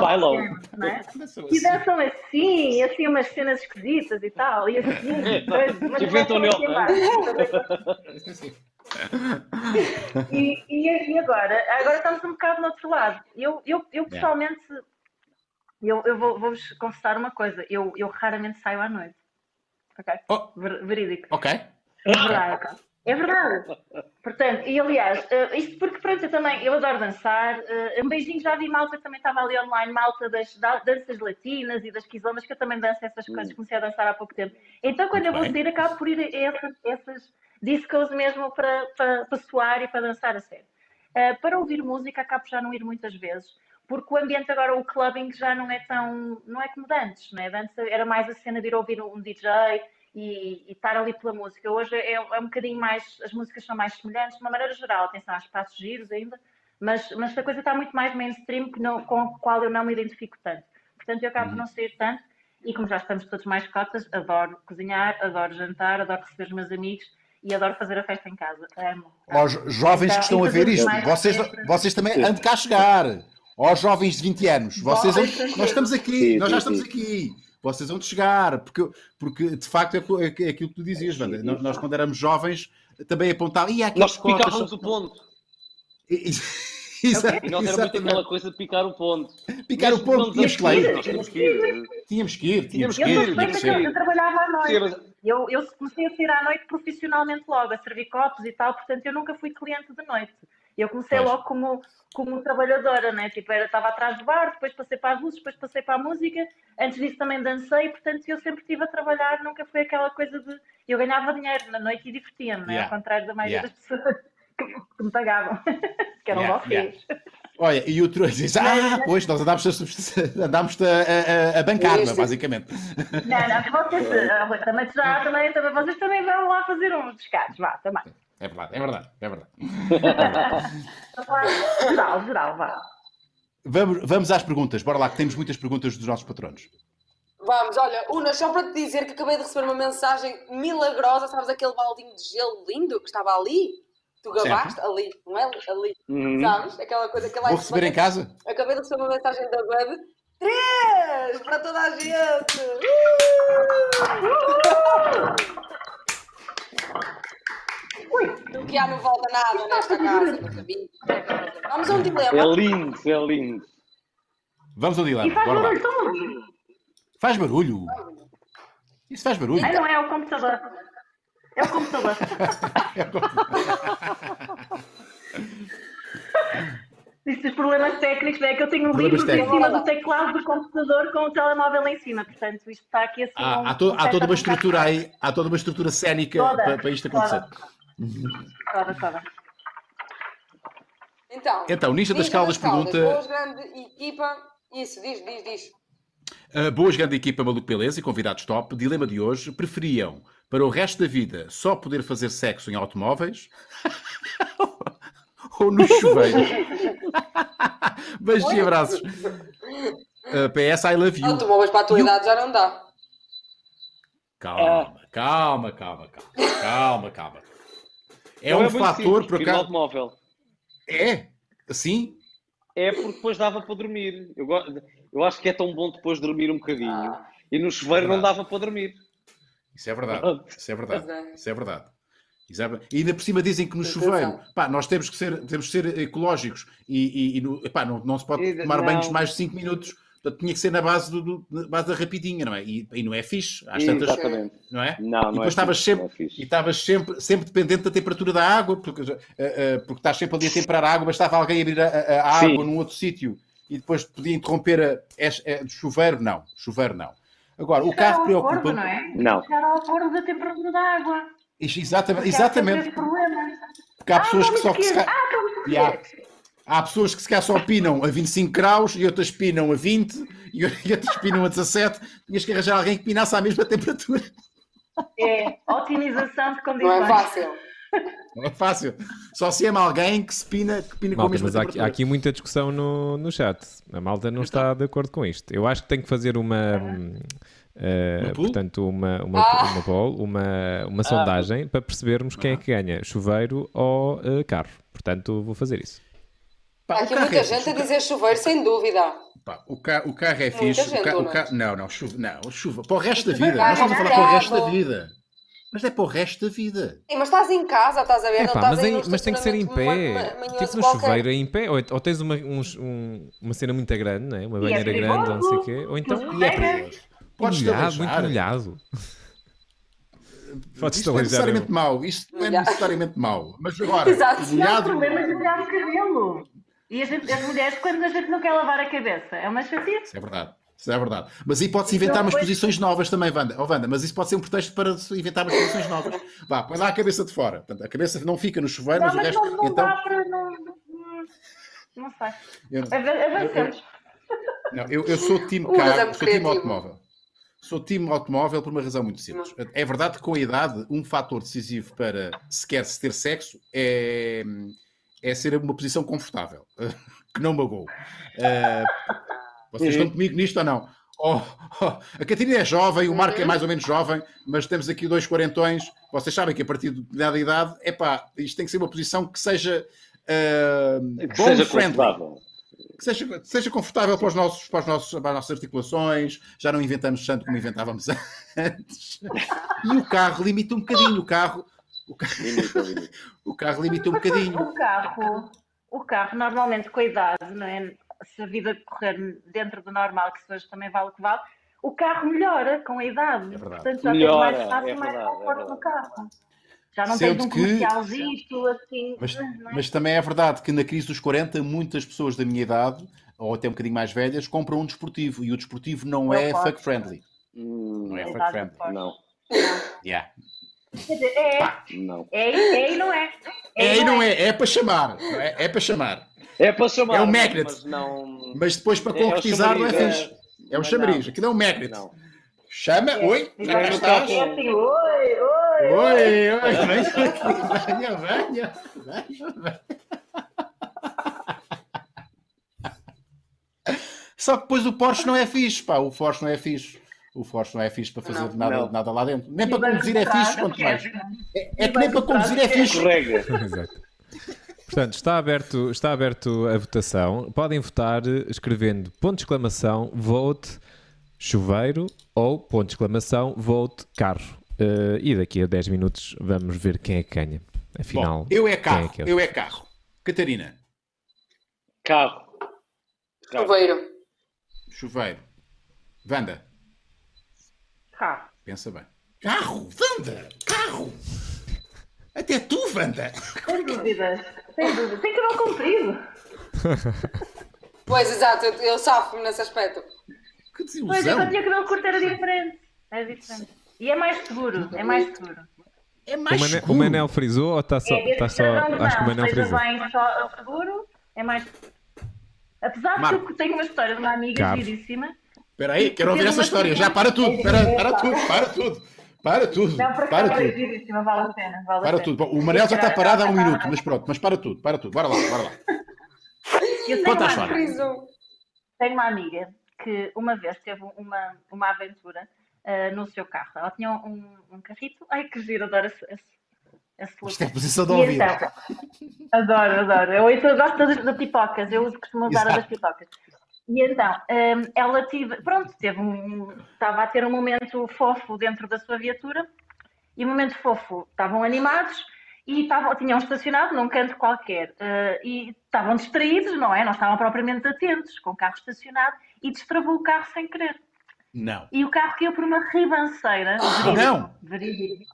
Bailam. É? E [laughs] dançam assim, assim umas cenas esquisitas e tal, e assim, [laughs] mas inventam [laughs] e, e, e, agora? Agora estamos um bocado no outro lado. Eu, eu, eu pessoalmente, eu, eu vou, vou-vos confessar uma coisa. Eu, eu raramente saio à noite. Ok? Oh. Verídico. Ok. É verdade. É verdade. Portanto, e aliás, uh, isto porque pronto, eu também, eu adoro dançar. Uh, um beijinho já vi malta que também estava ali online, malta das danças latinas e das quizonas, que eu também danço essas coisas, hum. comecei a dançar há pouco tempo. Então quando Muito eu vou sair, acabo por ir a essas, essas discos mesmo para, para, para suar e para dançar a sério. Uh, para ouvir música, acabo já não ir muitas vezes, porque o ambiente agora, o clubbing já não é tão, não é como antes, né? antes era mais a cena de ir ouvir um DJ e, e estar ali pela música. Hoje é, é, um bocadinho mais, as músicas são mais semelhantes, de uma maneira geral, atenção, há espaços giros ainda, mas, mas a coisa está muito mais mainstream que não, com a qual eu não me identifico tanto. Portanto, eu acabo por não sair tanto, e como já estamos todos mais cotas, adoro cozinhar, adoro jantar, adoro receber os meus amigos, e adoro fazer a festa em casa. Amo. Aos jovens então, que estão a ver isto, vocês, vocês também andem cá a chegar. Aos jovens de 20 anos, vocês nós estamos aqui, sim, nós já estamos sim. aqui. Vocês vão chegar, porque, porque de facto é, é, é aquilo que tu dizias, Wanda. Nós, nós, quando éramos jovens, também apontávamos. Nós picávamos o ponto. [laughs] Exato, e nós era muito aquela coisa de picar o ponto. Picar o ponto, tínhamos que ir. Tínhamos que ir. Tínhamos que ir. Tínhamos que ir. Eu trabalhava à noite. Eu, eu comecei a sair à noite profissionalmente logo, a servir copos e tal, portanto eu nunca fui cliente de noite. Eu comecei logo como, como trabalhadora, né? Tipo, era, estava atrás do bar, depois passei para as luzes, depois passei para a música. Antes disso também dancei, portanto eu sempre estive a trabalhar, nunca foi aquela coisa de. Eu ganhava dinheiro na noite e divertia-me, né? yeah. ao contrário da maioria yeah. das pessoas [laughs] que me pagavam, [laughs] que eram yeah. vocês. Yeah. Olha, e o Troy diz: Ah, pois, nós andámos a, [laughs] andámos a, a, a bancar-me, basicamente. Não, não, vocês eh, também, já, também, também, vocês também vão lá fazer um descarte, vá, também. É verdade, é verdade, é verdade. [laughs] geral, geral, vá. Vamos, vamos às perguntas, bora lá, que temos muitas perguntas dos nossos patronos. Vamos, olha, Una, só para te dizer que acabei de receber uma mensagem milagrosa, sabes aquele baldinho de gelo lindo que estava ali? Tu gabaste ali, não é? Ali, uhum. sabes? Aquela coisa que lá Vou receber em casa? Acabei de receber uma mensagem da Bud. Três! Para toda a gente! Ui! [laughs] Do que há não volta nada nesta casa, Vamos a um dilema. É lindo, é lindo. Vamos ao dilema. E faz Bora barulho, Faz barulho. Isso faz barulho. Ah, não é o computador. É o computador. [laughs] é o computador. Isso, os problemas técnicos é que eu tenho um livro em cima do teclado do computador com o telemóvel em cima, portanto isto está aqui assim. Ah, um, há, to, um há toda uma estrutura aí, há toda uma estrutura cénica toda, para, para, isto acontecer. Toda, Então, então Ninja das Caldas pergunta. Boas grande equipa. Isso, diz, diz, diz. Uh, boas grande equipa Maluco Beleza e convidados top. Dilema de hoje: preferiam para o resto da vida só poder fazer sexo em automóveis [laughs] ou no [laughs] chuveiro? [laughs] Beijos e abraços. Uh, PS, I love you. Ah, tu móveis para a tua idade já não dá. Calma, calma, calma, calma, calma, calma. É não um é fator por acaso. automóvel. É? Assim? É porque depois dava para dormir. Eu, eu acho que é tão bom depois dormir um bocadinho. Ah, e no chuveiro é não dava para dormir. Isso é verdade. Isso é verdade. É. Isso é verdade. E ainda por cima dizem que no chuveiro, pá, nós temos que ser, temos que ser ecológicos e, e, e no, pá, não, não se pode tomar não. banhos mais de 5 minutos Portanto, tinha que ser na base, do, do base da rapidinha, não é? E, e não é fixe. Às tantas, Exatamente. Não é? Não, não e depois é estavas sempre, é e estavas sempre, sempre dependente da temperatura da água, porque, uh, uh, porque estás sempre ali a temperar a água, bastava alguém abrir a, a, a água num outro sítio e depois podia interromper a, a, a, chuveiro. Não, chuveiro não. Agora, o carro preocupa. Não, é? não. Chegar ao acordo da temperatura da água. Exatamente. exatamente. Porque há ah, pessoas que só. Que se... Ah, há pessoas que se calhar só pinam a 25 graus e outras pinam a 20 e outros pinam a 17. Tinhas que arranjar alguém que pinasse à mesma temperatura. É, otimização de condições. Não é fácil. Não é fácil. Só se ama alguém que se pina, que pina malta, com a mesma mas há aqui, há aqui, muita discussão no, no chat. A malta não está de acordo com isto. Eu acho que tem que fazer uma. Uh, portanto, uma, uma, ah. uma, poll, uma, uma ah. sondagem para percebermos quem é que ganha, chuveiro ou uh, carro. Portanto, vou fazer isso. Há aqui muita é gente a dizer chuveiro, sem dúvida. Pá, o, carro, o carro é fixe. Gente, o o carro, não, não, chuva, não, chuva. Para o resto da vida. Nós estamos a falar para o resto da vida. Mas é para o resto da vida. Sim, mas estás em casa, estás a ver? É, pá, mas, em, mas tem que ser em pé. tipo no chuveiro, é em pé. Ou, ou tens uma, uns, um, uma cena muito grande, né? uma banheira é grande, ou não sei o quê. Ou então. E é Podes molhado, muito molhado. Pode isto não é necessariamente mau. Isto não é necessariamente mau. Mas [laughs] agora, Exato. molhado... Não, o problema é molhar o cabelo. E gente, as mulheres, quando a gente não quer lavar a cabeça, é uma chatice. Isso é verdade. Isso é verdade. Mas aí pode-se inventar umas posições novas também, Wanda. Oh, Wanda. Mas isso pode ser um pretexto para inventar umas posições novas. Vá, põe lá a cabeça de fora. Portanto, a cabeça não fica no chuveiro, não, mas, mas o resto. Não, não então... dá para. Não, não sei. Eu, Avancemos. Não, eu, eu sou time [laughs] carro, sou time automóvel. Sou time automóvel por uma razão muito simples. É verdade que com a idade, um fator decisivo para sequer se ter sexo é é ser uma posição confortável, [laughs] que não magoou. Uh, vocês estão comigo nisto ou não? Oh, oh, a Catarina é jovem, o Marco é mais ou menos jovem, mas temos aqui dois quarentões. Vocês sabem que a partir de determinada idade, é pá, isto tem que ser uma posição que seja uh, que seja friendly. Confortável. Que seja, seja confortável para, os nossos, para, os nossos, para as nossas articulações, já não inventamos tanto como inventávamos [laughs] antes. E o carro limita um bocadinho. O carro, o carro, limita, limita. [laughs] o carro limita um bocadinho. O carro, o carro normalmente com a idade, não é? se a vida correr dentro do normal, que hoje também vale o que vale, o carro melhora com a idade. É Portanto, já melhora, tens mais espaço é e mais conforto é no carro. Já não Sendo tens um comercialzito assim. Mas, é? mas também é verdade que na crise dos 40, muitas pessoas da minha idade, ou até um bocadinho mais velhas, compram um desportivo e o desportivo não, é fuck friendly. Hum, não é fuck friendly. Não. Yeah. Quer dizer, é. Pá, não. É, é e não é. É, é e não é. é. É para chamar. É, é para chamar. É para chamar. É um magnet. Mas, não... mas depois para concretizar é, não é fixe. É um chamariz. Aquilo é um magnet. Não. Chama, é, oi, já cá estás. É assim, oi, oi. Oi, oi, venha, venha, venha, venha. Só que depois o Porsche não é fixe, pá, o Porsche não é fixe. O Force não é fixe para fazer não, nada, não. nada lá dentro. Nem para conduzir é fixe, quanto mais. É, é que nem para conduzir é fixe. Exato. Portanto, está aberto, está aberto a votação. Podem votar escrevendo ponto de exclamação, vote chuveiro ou ponto de exclamação, vote carro. Uh, e daqui a 10 minutos vamos ver quem é que ganha. Afinal, Bom, eu é carro. É, é eu é carro. Catarina. Carro. Chuveiro. Chuveiro. Vanda. Carro. Pensa bem. Carro! Wanda! Carro! Até tu, Wanda! Sem dúvidas. Sem dúvida. Tem que não comprido. Pois, exato. Eu, eu safo nesse aspecto. Que desilusão. Pois, eu tinha cabelo curto era diferente. É diferente. E é mais seguro. É mais seguro. É mais o, Manel, seguro. o Manel frisou ou está só... É, está só não, acho que o Manel frisou. bem só seguro, é mais... Apesar Marco. de que eu tenho uma história de uma amiga giríssima Espera aí, quero ouvir essa história. Já para tudo, para, para tudo, para tudo. Para tudo, Não, para tudo. vale a pena. Vale a Para tudo. Bom, o Manel já está parado há um minuto, mas pronto, mas para tudo, para tudo. Bora lá, bora lá. Eu tenho Conta a uma, história. Tenho uma amiga que uma vez teve uma, uma aventura ah, no seu carro. Ela tinha um, um carrito. Ai, que giro, adoro esse, esse. Isto é posição de E ouvir. então, adoro, adoro. Eu, eu gosto das, das pipocas, eu uso- costumo usar a das Exato. pipocas. E então, hum, ela tive, pronto, teve um, estava a ter um momento fofo dentro da sua viatura, e o momento fofo, estavam animados e estavam, tinham estacionado num canto qualquer eh, e estavam distraídos, não é? Não estavam propriamente atentos, com o carro estacionado, e destravou o carro sem querer. Não. E o carro caiu por uma ribanceira. Não. Verídico.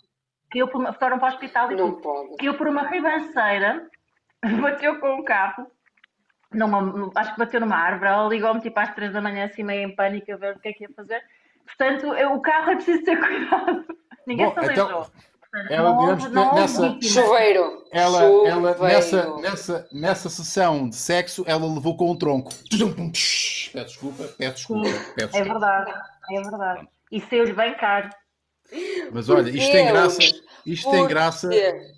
Caiu por uma, foram para o hospital e Não tudo pode. caiu por uma ribanceira, [laughs] bateu com o carro, numa, acho que bateu numa árvore, ela ligou-me tipo às três da manhã, assim meio em pânico, a ver o que é que ia fazer. Portanto, eu- o carro é preciso ter [laughs] cuidado. Ninguém Bom, se então, aleijou. Portanto, ela, não digamos não nessa-. Chuveiro. Ela, ela Chuveiro. nessa, nessa, nessa sessão de sexo, ela levou com um tronco. Peço desculpa, peço desculpa, peço É desculpa. verdade, é verdade. E saiu-lhe bem caro. Mas olha, isto tem graça, isto tem graça,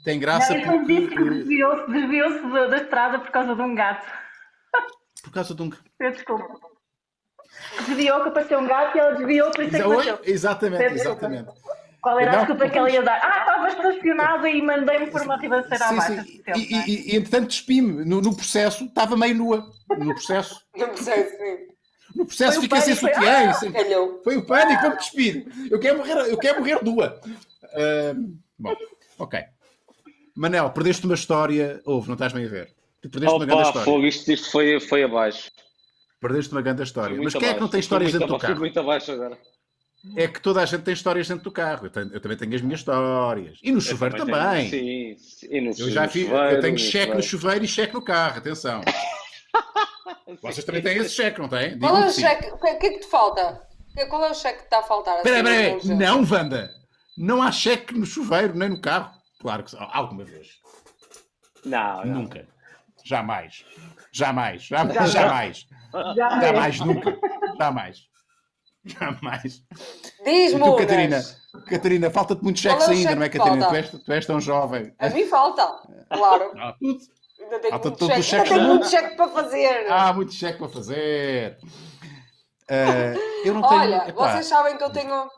tem graça Não, ele disse que porque, desviou-se desviou da estrada por causa de um gato. Por causa de um. Peço desculpa. Desviou que apareceu um gato e ela desviou, por isso é que bateu. Exatamente, Peço desculpa. exatamente. Qual era a desculpa que ela ia dar? Ah, estava estacionada e mandei-me por uma ribanceira Sim, abaixo. sim. Sempre, E, é? e, e entretanto despi-me. No, no processo estava meio nua. No processo. [laughs] Não precisa, sim. No processo fiquei sem sutiã. Ah! sem-. Foi o pânico, vamos despir. Eu quero morrer, eu quero morrer nua. Ah, bom, ok. Manel, perdeste uma história. Ouve, não estás bem a ver. Tu perdeste uma grande história. fogo, isto, isto foi, foi abaixo. Perdeste uma grande história. Mas quem é que não tem histórias dentro do carro? Muito abaixo agora. É que toda a gente tem histórias dentro do carro. Eu, tenho- eu também tenho as minhas histórias. E no chuveiro Eu também. tenho- Sim, sim. E no Eu já fiz, chuveiro, eu tenho no cheque no chuveiro. chuveiro e cheque no carro, atenção. [laughs] Vocês também têm esse cheque, não têm? Qual é o cheque? O que é que te falta? Qual é o cheque que está a faltar? Espera, assim, espera, não, Wanda. Não há cheque no chuveiro, nem no carro. Claro que sim. Alguma vez. Não, não. Nunca. Jamais. [laughs] Jamais. Jamais. Jamais. Jamais, nunca. Jamais. Jamais. Diz-me, tu. Catarina? Catarina, falta-te muitos é cheques o ainda, cheque não é, que Catarina? Tu és, tu és tão jovem. A mim falta, claro. Há tudo. Ainda tenho Falta muito todos os cheque. Tenho muito cheque para fazer. Há muito cheque para fazer. Ah, eu não tenho. Olha, epá, vocês sabem que eu tenho.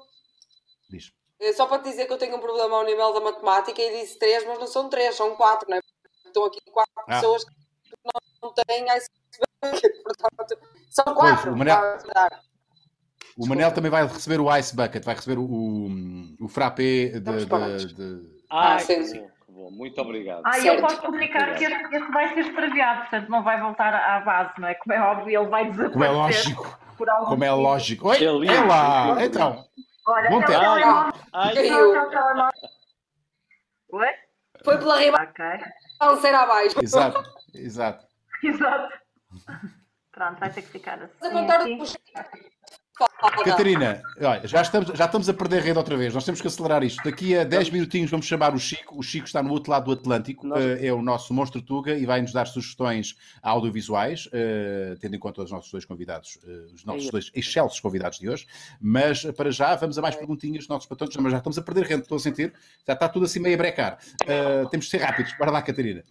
diz. é Só para te dizer que eu tenho um problema ao nível da matemática e disse três, mas não são três, são quatro, não é? Estão aqui quatro Ah. pessoas que não, têm iceberg, [laughs] portanto, são quatro. o Manel-. O Manel também vai receber o Ice Bucket, vai receber o, o, o frappé de, de- de- Ah, sim, sim. bom. Muito obrigado. Ah, e eu posso comunicar que este, este vai ser extraviado, portanto não vai voltar à base, não é? Como é óbvio, ele vai desaparecer. Como é lógico. Por algum Como é lógico. Oi, É lindo. é lá. Então, Olha, Bom aquele tempo. Caiu. Oi? Foi pela Ok, ribanceira abaixo. exato, exato. [laughs] exato. Pronto, vai ter que ficar assim. A contar assim. Catarina, olha, já estamos, já estamos a perder rede outra vez. Nós temos que acelerar isto. Daqui a 10 minutinhos vamos chamar o Chico. O Chico está no outro lado do Atlântico, Nós- eh, é o nosso monstro Tuga e vai nos dar sugestões audiovisuais, eh, tendo em conta os nossos dois convidados, eh, os nossos Aí. dois excelsos convidados de hoje. Mas para já, vamos a mais perguntinhas dos nossos patrões, mas já estamos a perder rede, estou a sentir. Já está tudo assim meio a brecar. Temos de ser rápidos. Bora lá, Catarina.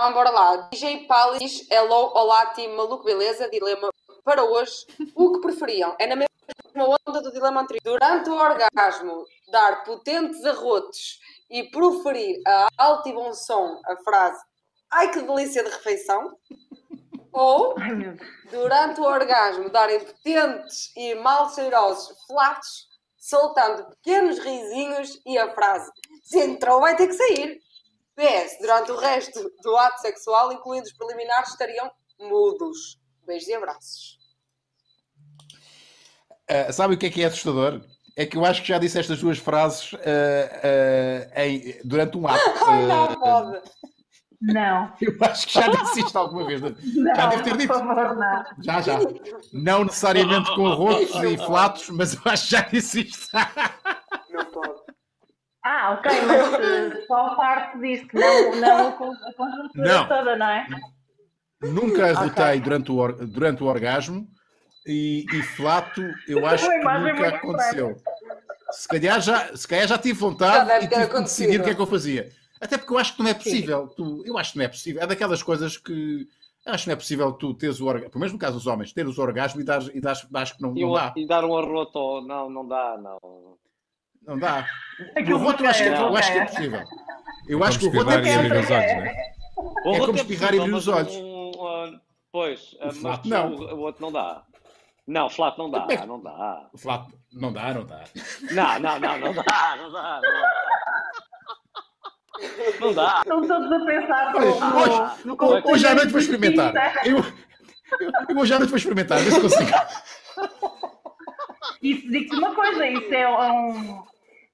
Então, bora lá. DJ Palis, hello, olá, time maluco, beleza? Dilema para hoje. O que preferiam? É na mesma onda do dilema anterior. Durante o orgasmo, dar potentes arrotos e proferir a alto e bom som a frase Ai que delícia de refeição? [laughs] Ou, durante o orgasmo, darem potentes e mal cheirosos flatos, soltando pequenos risinhos e a frase Se entrou, vai ter que sair. PS, durante o resto do ato sexual, incluindo os preliminares, estariam mudos. Beijos e abraços. Uh, sabe o que é que é assustador? É que eu acho que já disse estas duas frases uh, uh, em- durante um ato. [laughs] Ai, não pode. Não. eu acho que já disse isto alguma vez. Não, Já devo ter por dito. favor, não. Já, já. Não necessariamente com rotos e flatos, mas eu acho que já disse isto. Não pode. Ah, ok, mas eh, só a parte disto, não, não a con- a conjuntura Não. toda, não é? Nunca arrotei durante, o durante o orgasmo e, e flato, eu acho que nunca aconteceu. Se calhar já, se calhar já tive Já vontade deve e tive que decidir o que é que eu fazia. Até porque eu acho que não é possível. Tu, eu acho que não é possível. É daquelas coisas que. Eu acho que não é possível tu teres o orgasmo, pelo menos no caso dos homens, ter os orgasmos e dar, e que não, E, não o- dá. e dar um arroto, não, não dá, não. Não dá. Aquilo O roto eu acho, que, é- eu acho que é possível. Eu acho que o roto é possível. olhos, não é? O É como espirrar e abrir os olhos. um, pois, mas flato não. O, o outro não dá. Não, flato não dá, é que- não dá. O flato não dá, não dá. Não, não, não, não dá, não dá. Não dá. Estão todos a pensar Olha, hoje, no hoje, hoje à noite vou experimentar. Eu, eu, eu hoje à noite vou experimentar, ver se consigo. Isso digo-te uma coisa, isso é um.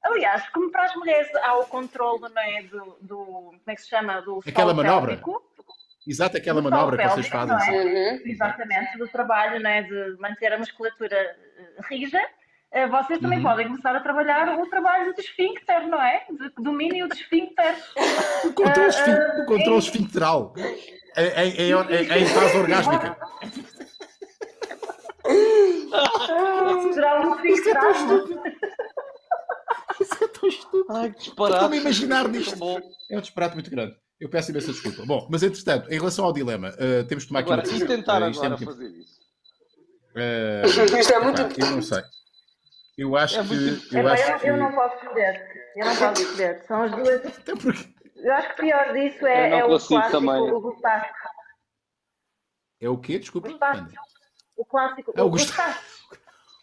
Aliás, como para as mulheres há o controle não é, do, do. Como é que se chama? Do Aquela manobra. pélvico. Exato, aquela manobra que solo vocês pélvico, fazem. é? Uhum. Exatamente, do trabalho não é, de manter a musculatura eh, rija. Eh, Vocês também Uhum. podem começar a trabalhar o trabalho do esfíncter, não é? De domínio do esfíncter. [laughs] O controle, ah, o controle é- esfincteral. Em, em, em, em- em fase orgásmica. Será um esfíncter. [laughs] Isso é tão estúpido. Ai, que disparate. Estou-me a imaginar nisto. É um disparate muito grande. Eu peço imensa desculpa. Bom, mas entretanto, em relação ao dilema, eh, temos de tomar aqui Agora, uma e decisão. tentar Eh, isto é agora muito- fazer isso? eh, Isto é muito epá, eu não sei. Eu acho É muito que. Eu acho que. eu não posso escolher. Eu não posso escolher. São as duas. Até porque Eu acho que pior disso Eu é, é o clássico, também. o é o quê? Desculpa. Gostaste? Ana. O clássico, É o o gostar. [laughs] gostaste.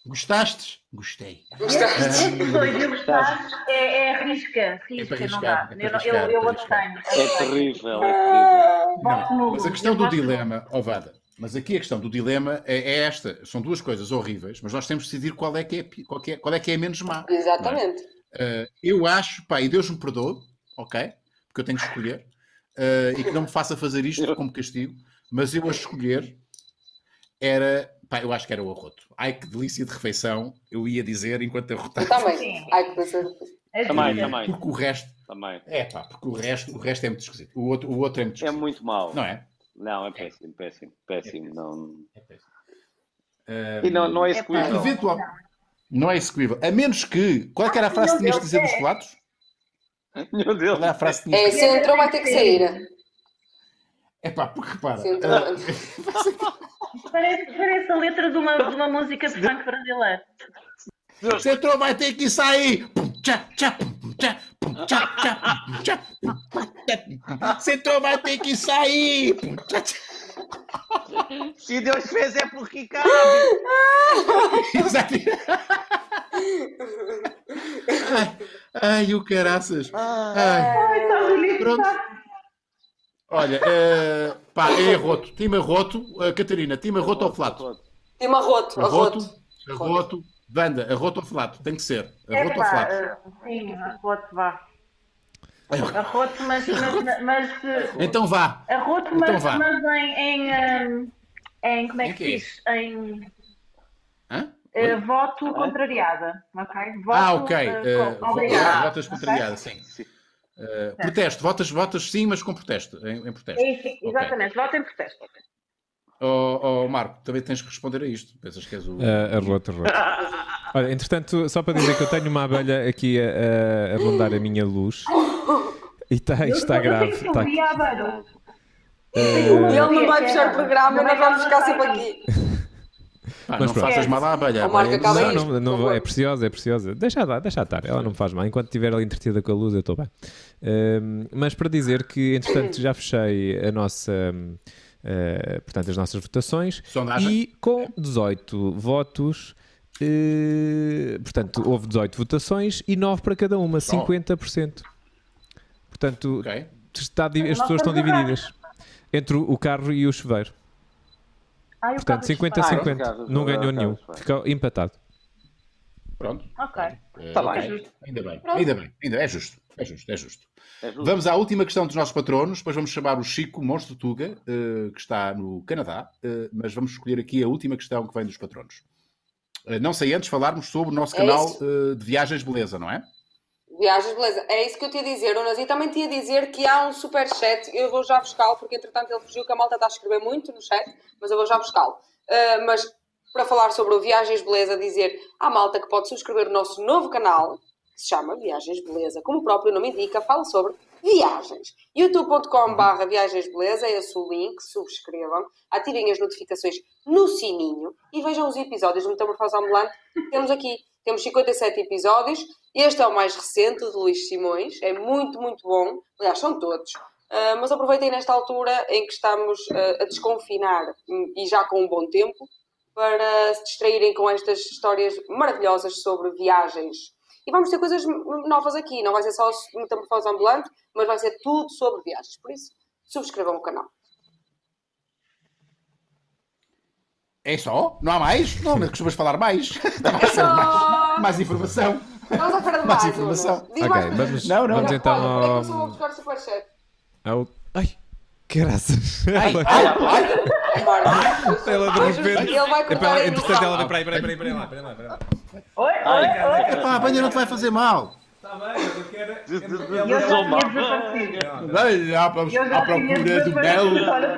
Gostastes? Gostei. Gostaste? Estes dois, e o gostaste é, é risca. Risca, para não dá. é Eu, eu, eu é abstenho. É terrível, é Não, mas a questão do dilema, ó Vada, mas aqui a questão do dilema é, é esta. São duas coisas horríveis, mas nós temos de decidir qual é que é, qual que é, qual é, que é a menos má. Exatamente. Uh, eu acho, pá, e Deus me perdoe, ok? Porque eu tenho de escolher, uh, e que não me faça fazer isto como castigo, mas eu a escolher era, pá, eu acho que era o arroto. Ai que delícia de refeição, eu ia dizer enquanto Eu arrotava. também. Sim. Ai, que coisa. É Também, risca. também. Porque o resto, Também. é pá, porque o resto, o resto é muito esquisito. O outro, o outro é muito É esquisito. muito mau. Não é? Não, é péssimo, péssimo, péssimo. Não... É péssimo. Uh, E não, não é É execuível. Eventual. Não é execuível. A menos que. Qual é que era a frase que tinhas de dizer dos flatos? Meu Qual Deus. era a frase que tinhas É, de se entrou, vai ter que sair. É pá, porque repara. Entrou. [laughs] ah, Parece, parece a letra de uma, de uma música de funk brasileiro. Se entrou, vai ter que sair. Entrou, vai ter que sair. Se Deus fez é porque cabe. [laughs] Ai, ai, o caraças. Ai, Ai, está bonito. pronto. Olha, eh, pá, é arroto. Time arroto. Uh, Catarina, time arroto ou flato? Arroto. Arroto, Arroto. arroto. Banda, arroto ou flato? Tem que ser. Arroto ou Epá, flato? eh, Sim, arroto, vá. Arroto, mas, mas, mas eh, Então vá. arroto, Então mas, vá. mas em, em, eh, em, como é que diz? Em Hã? eh, voto contrariada, ok? Voto, Ah, ok. eh, Eh, co- vo- obrigada. votas contrariadas, sim. Eh, protesto, votas, votas sim, mas com protesto. Em, em protesto. É isso, exatamente, voto em protesto. Oh, oh, Marco, também tens que responder a isto. Pensas que és o. Uh, arroto, arroto. [laughs] Olha, entretanto, só para dizer que eu tenho uma abelha aqui a, a, a rondar a minha luz. E tá, isto está grave. Tá. E ele não vai fechar o programa nós vamos ficar sempre aqui. Pá, mas não pronto. faças mal à abelha. Marco abelha- não, não, não favor. é preciosa, é preciosa. Deixa lá, deixa estar, ela não me faz mal. Enquanto estiver ali entretida com a luz, eu estou bem. Ahm, mas para dizer que, entretanto, já fechei a nossa, hum, eh, portanto, as nossas votações Sondagem? e com 18 votos, eh, portanto, houve 18 votações e 9 para cada uma, 50%. Portanto, Ok. está, as pessoas estão divididas entre o carro e o chuveiro. Ai, o Portanto, Carlos 50 a Ah, 50. Carlos, Não ganhou nenhum. Ficou empatado. Pronto. Ok. Eh, Tá ok. bem. Ainda bem. Ainda bem. Ainda é justo. É justo. É justo. É justo. Vamos à última questão dos nossos patronos, depois vamos chamar o Chico Monstro Tuga, eh, que está no Canadá, eh, mas vamos escolher aqui a última questão que vem dos patronos. Eh, não sei antes falarmos sobre o nosso É canal isso. de viagens beleza, não é? Viagens, beleza. É isso que eu te ia dizer, Unas. E também te ia dizer que há um super chat. Eu vou já buscá-lo, porque entretanto ele fugiu que a malta está a escrever muito no chat, mas eu vou já buscá-lo. Ah, mas para falar sobre o Viagens Beleza, dizer à malta que pode subscrever o nosso novo canal, que se chama Viagens Beleza, como o próprio nome indica, fala sobre viagens. youtube.com.br Viagens Beleza é esse o link, subscrevam, ativem as notificações no sininho e vejam os episódios do Metamorfose Ambulante que temos aqui. Temos 57 episódios, este é o mais recente, de Luís Simões, é muito, muito bom, aliás, são todos. Uh, mas aproveitem nesta altura em que estamos uh, a desconfinar e já com um bom tempo para se distraírem com estas histórias maravilhosas sobre viagens. E vamos ter coisas novas aqui, não vai ser só metamorfose ambulante, mas vai ser tudo sobre viagens. Por isso, subscrevam o canal. É só? Não há mais? Não, mas costumas falar mais. [laughs] É só... mais, mais informação. Vamos à feira de Mais mais, informação. Ok, mais vamos, Não, não, vamos não. então Olha, ao... peraí que eu só vou buscar o superchat. ao... Ai, graças. Ai, Ela, ai, ai. Bora. ela de repente... Ele vai cortar entretanto, ela vem para aí, para aí, para aí, para aí lá, para aí lá, para aí lá. Oi, Ai, oi, oi. Epá, a banha não te vai fazer mal. Está bem, eu quero... Eu já tinha desaparecido. Vai à, procura do. Olha,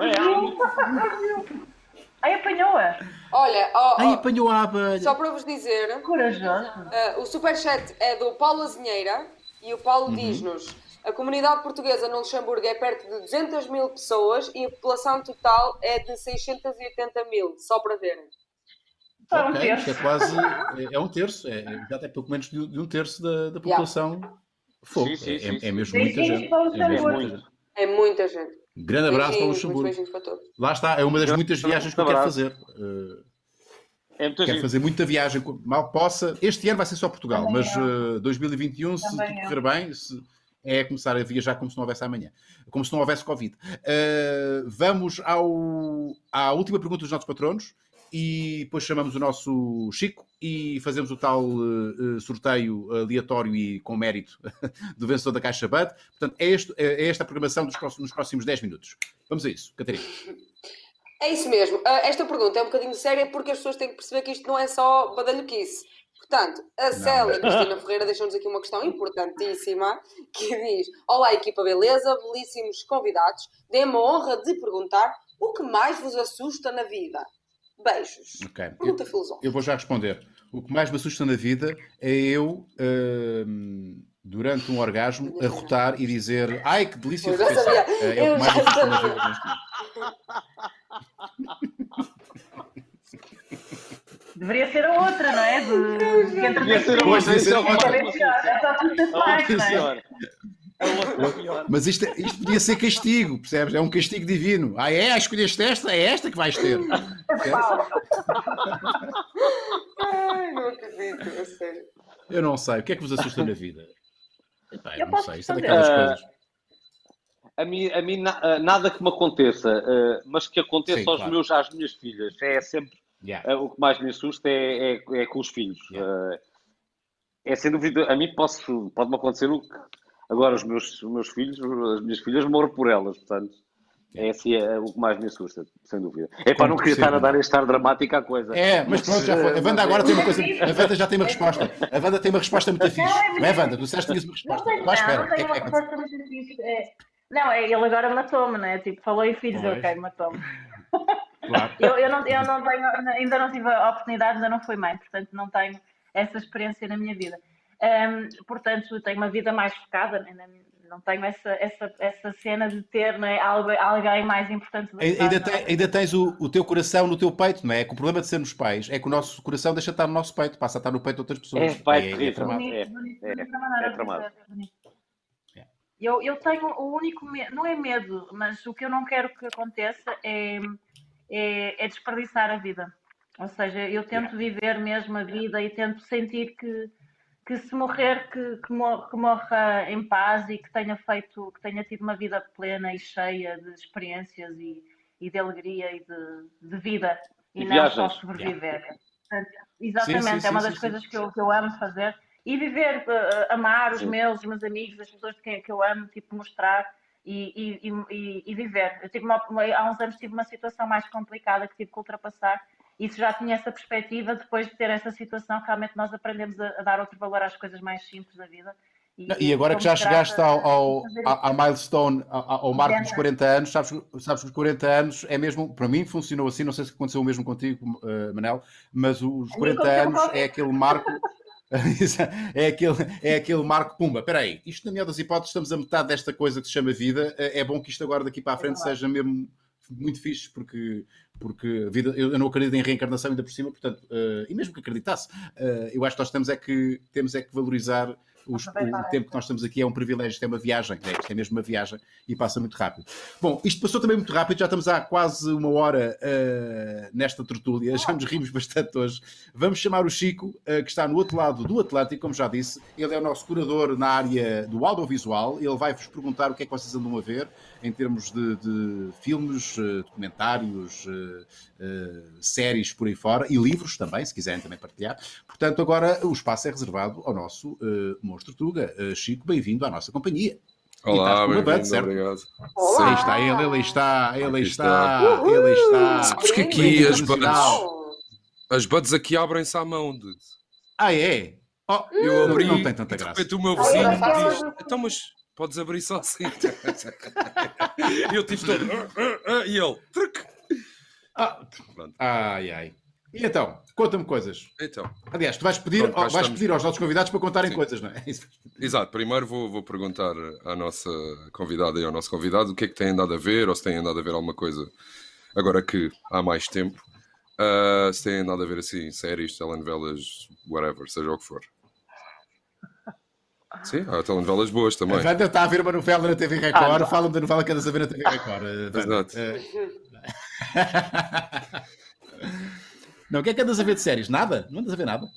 Ai, [laughs] apanhou-a. Olha, ó, Ai, ó, apanhou a abelha. só para vos dizer, Corajoso. Uh, o superchat é do Paulo Azinheira e o Paulo diz-nos: a comunidade portuguesa no Luxemburgo é perto de 200 mil pessoas e a população total é de 680 mil, só para verem. Só um Ok, terço. é quase. É, é um terço. É, é- já tem pouco menos de, de um terço da, da população. Fogo. Sim, sim, é, sim, é sim. mesmo muita gente. É mesmo muita gente. É muita gente. Grande abraço para o Luxemburgo. Lá está, é uma das muitas viagens que eu quero fazer. Uh, É muito quero giro. fazer muita viagem, mal possa. Este ano vai ser só Portugal, Também mas uh, 2021, se Também tudo correr bem, se- é começar a viajar como se não houvesse amanhã, como se não houvesse Covid. Uh, vamos ao, à última pergunta dos nossos patronos e depois chamamos o nosso Chico e fazemos o tal uh, sorteio aleatório e com mérito [laughs] do vencedor da Caixa Bud. Portanto, é, este- é esta a programação dos próximos, nos próximos 10 minutos. Vamos a isso, Catarina. É isso mesmo. Ah, esta pergunta é um bocadinho séria porque as pessoas têm que perceber que isto não é só badalhoquice. Portanto, a Célia Cristina Ferreira deixou-nos aqui uma questão importantíssima que diz: Olá, equipa beleza, belíssimos convidados. Dê-me a honra de perguntar o que mais vos assusta na vida. Beijos. Ok. Pergunta filosófica. Eu vou já responder. O que mais me assusta na vida é eu, hum, durante um orgasmo, arrotar e dizer ai que delícia Eu de refeição. É, é Eu o que mais me assusta na vida neste momento. Deveria ser a outra, não é? De, de Devia ser a outra. devia ser a é outra. é só tu ser A outra é? Mas isto, é- isto podia ser castigo, percebes? É um castigo divino. Ah, é? Ah, escolheste esta? É esta que vais ter. Ai, não acredito. Eu não sei. O que é que vos assusta na vida? Epá, eu Eu não sei. Isto é daquelas Ah, coisas. A mim, a mim na- ah, nada que me aconteça, ah, mas que aconteça Sim, aos claro. meus, às minhas filhas. É sempre Yeah. ah, o que mais me assusta é, é, é com os filhos. Ah, é sem dúvida, a mim posso, pode-me acontecer o que. Agora, os meus, os meus filhos, as minhas filhas, morro por elas, portanto. É assim é o que mais me assusta, sem dúvida. É para não querer estar a dar este ar dramático à coisa. É, mas pronto, já foi. A Wanda agora tem uma coisa. A Wanda já tem uma resposta. A Wanda tem uma resposta muito fixe. Não é, Wanda? Tu disseste que tinhas uma Não resposta. não, espera. não é tenho uma resposta muito difícil. É... Não, é, ele agora matou-me, né? Tipo, falou e fiz, Pois. ok, matou-me. Claro. [laughs] Eu, eu, não, eu não tenho, ainda não tive a oportunidade, ainda não fui mãe, portanto não tenho essa experiência na minha vida. Ahm, portanto, tenho uma vida mais focada, né? não- tenho essa, essa, essa cena de ter né, algo- alguém mais importante do que Ainda, tem- é? ainda tens o, o teu coração no teu peito, não é? É que o problema de sermos pais é que o nosso coração deixa de estar no nosso peito, passa a estar no peito de outras pessoas. É, pai, é, é tramado. É, é, maneira é de tramado. É. Eu, eu tenho o único medo, não é medo, mas o que eu não quero que aconteça é, é, é desperdiçar a vida. Ou seja, eu tento viver mesmo a vida e tento sentir que, que se morrer, que, que, mor- que morra em paz e que tenha feito, que tenha tido uma vida plena e cheia de experiências e, e de alegria e de, de vida e, E não só sobreviver. Portanto, exatamente, sim, é uma sim, das sim, coisas sim. que eu, que eu amo fazer e viver, eh, amar os Sim. meus, os meus amigos, as pessoas de quem, que eu amo, tipo, mostrar e, e, e- e- viver. Eu tive uma- há uns anos tive uma situação mais complicada que tive que ultrapassar e se já tinha essa perspectiva, depois de ter essa situação, realmente nós aprendemos a, a dar outro valor às coisas mais simples da vida Não, e agora que já chegaste ao, ao, à milestone, ao, ao marco dos 40 anos, sabes, sabes que os 40 anos é mesmo, para mim funcionou assim, não sei se aconteceu o mesmo contigo, uh, Manel, mas os 40 anos é aquele marco. [laughs] [laughs] é, aquele, é aquele marco pumba. Espera aí, isto na melhor das hipóteses, estamos a metade desta coisa que se chama vida. Eh, é bom que isto agora daqui para a frente é seja mesmo muito fixe, porque, porque vida, eu, não acredito em reencarnação ainda por cima, portanto, uh, e mesmo que acreditasse, uh, eu acho que nós temos é que, temos é que valorizar os, o tempo que nós estamos aqui é um privilégio, isto é uma viagem, né? isto é mesmo uma viagem e passa muito rápido. Bom, isto passou também muito rápido, já estamos há quase uma hora uh, nesta tertúlia, [laughs] já nos rimos bastante hoje. Vamos chamar o Chico, uh, que está no outro lado do Atlântico, como já disse, ele é o nosso curador na área do audiovisual, ele vai-vos perguntar o que é que vocês andam a ver em termos de, de filmes, uh, documentários, séries por aí fora e livros também, se quiserem também partilhar. Portanto, agora o espaço é reservado ao nosso Monstro Tuga. Chico, bem-vindo à nossa companhia. Olá, bem-vindo, obrigado. Olá. Aí está ele, ele está, ele está, está. ele está. Sabes que aqui as buds, as buds aqui abrem-se à mão, dude. Ah, é? Oh, eu abri, não, não tem tanta graça. o meu vizinho diz, então, mas podes abrir só assim. e [laughs] eu tive todo, uh, uh, uh, e ele, truque. Ah, ai, ai. E então, conta-me coisas. Então. Aliás, tu vais pedir, Pronto, vais pedir aos nossos convidados para contarem Sim. coisas, não é? [laughs] Exato. Primeiro vou, vou perguntar à nossa convidada e ao nosso convidado o que é que têm andado a ver, ou se têm andado a ver alguma coisa agora que há mais tempo. Uh, se têm andado a ver assim séries, telenovelas, whatever, seja o que for. Sim, há telenovelas boas também. A Wanda está a ver uma novela na TV Record, ah, falam da novela que andas a ver na TV Record. Exato. [laughs] Não, o que é que andas a ver de séries? Nada? Não andas a ver nada?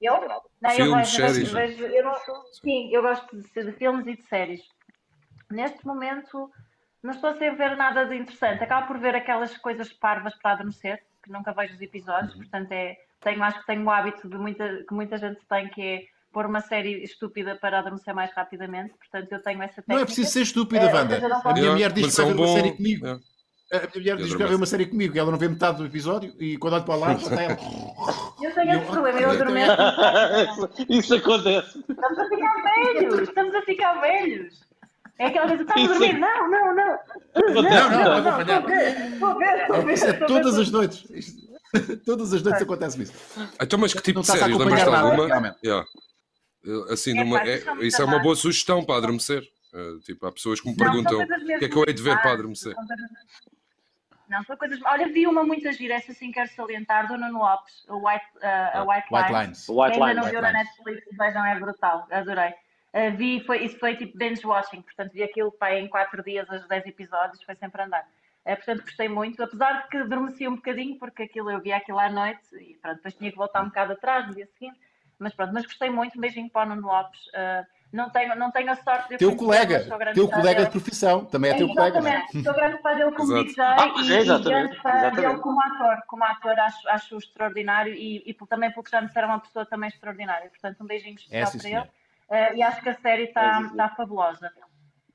Eu? Não, filmes, eu séries. Vejo, eu não, sim, eu gosto de, de, filmes e de séries. Neste momento, não estou sem ver nada de interessante. Acabo por ver aquelas coisas parvas para adormecer, que nunca vejo os episódios, uhum. portanto, é, tenho, acho que tenho o hábito de muita, que muita gente tem, que é pôr uma série estúpida para adormecer mais rapidamente. Portanto, eu tenho essa técnica. Não é preciso ser estúpida, é, Wanda. A minha mulher diz que vai ver uma série comigo. É. A minha mulher diz que vai ver uma série comigo, ela não vê metade do episódio e quando olho para lá está ela. Eu tenho esse problema, eu adormeço. [laughs] Isso acontece. Estamos a ficar velhos, estamos a ficar velhos. É aquela coisa, estás a dormir? Não, não, não. Não, não, não, não. Isso é [laughs] todas as noites. Todas as noites acontece isso. Então, mas que tipo de séries? Lembras de alguma? Assim, numa, é, isso é uma boa sugestão para adormecer. Uh, tipo, há pessoas que me perguntam o que é que eu hei de ver para adormecer. Não, são coisas. Olha, vi uma muito gira, essa sim quero salientar, do Nuno Lopes, o White, uh, a White, White Lines. Lines. White ainda não viu na Netflix, vejam, é brutal, adorei. Uh, vi, foi, isso foi tipo binge watching, portanto vi aquilo pai, em 4 dias, os 10 episódios, foi sempre andar. Uh, portanto gostei muito, apesar de que adormeci um bocadinho, porque aquilo eu vi aquilo à noite e pronto, depois tinha que voltar um bocado atrás no dia seguinte, mas pronto, mas gostei muito, um beijinho para o Nuno Lopes. Uh, não tenho, não tenho a sorte de Teu colega, teu colega de profissão, também é, é teu colega. É? Sou grande fã dele como DJ ah, e, é, e grande fã dele como ator. Como ator acho, acho extraordinário e, e também porque já me disseram uma pessoa também extraordinária. Portanto, um beijinho especial é, para ele. Uh, e acho que a série está é, tá fabulosa.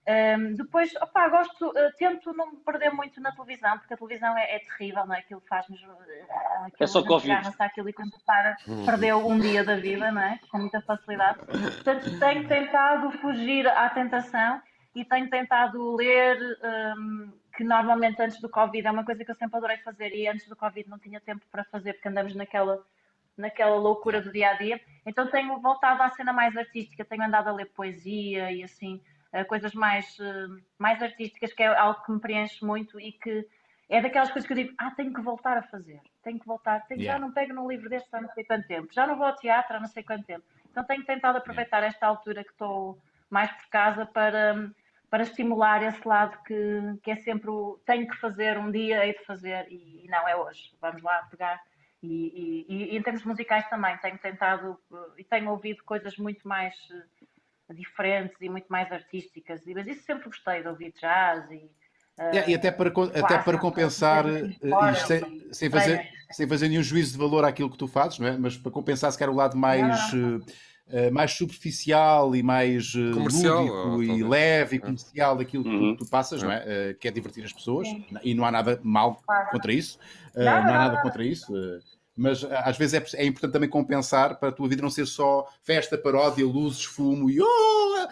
Um, depois, opa, gosto, uh, tento não me perder muito na televisão, porque a televisão é, é terrível, não é? Aquilo faz-nos. Uh, é só Covid. aquilo e quando para, perdeu um dia da vida, não é? Com muita facilidade. Portanto, tenho tentado fugir à tentação e tenho tentado ler, um, que normalmente antes do Covid é uma coisa que eu sempre adorei fazer e antes do Covid não tinha tempo para fazer, porque andamos naquela naquela loucura do dia a dia. Então tenho voltado à cena mais artística, tenho andado a ler poesia e assim, coisas mais, uh, mais artísticas, que é algo que me preenche muito e que é daquelas coisas que eu digo, ah, tenho que voltar a fazer, tenho que voltar, tenho, yeah. já não pego num livro deste há não sei quanto tempo, já não vou ao teatro há não sei quanto tempo. Então tenho tentado aproveitar yeah. esta altura que estou mais por casa para, para estimular esse lado que, que é sempre o tenho que fazer, um dia hei de fazer e, e não é hoje. Vamos lá pegar. E, e, e, em termos musicais também tenho tentado e tenho ouvido coisas muito mais diferentes e muito mais artísticas. Mas isso sempre gostei de ouvir jazz e. Uh, e até para, até para compensar, uh, isto sem, sem, fazer, sem fazer nenhum juízo de valor àquilo que tu fazes, não é? mas para compensar se quer o lado mais, uh, mais superficial e mais comercial, lúdico e leve e comercial daquilo uhum. que tu, passas, não é? que é divertir as pessoas, Sim. e não há nada mal contra isso, não, há nada contra isso mas ah, às vezes é, é, importante também compensar para a tua vida não ser só festa, paródia, luzes, fumo e oh,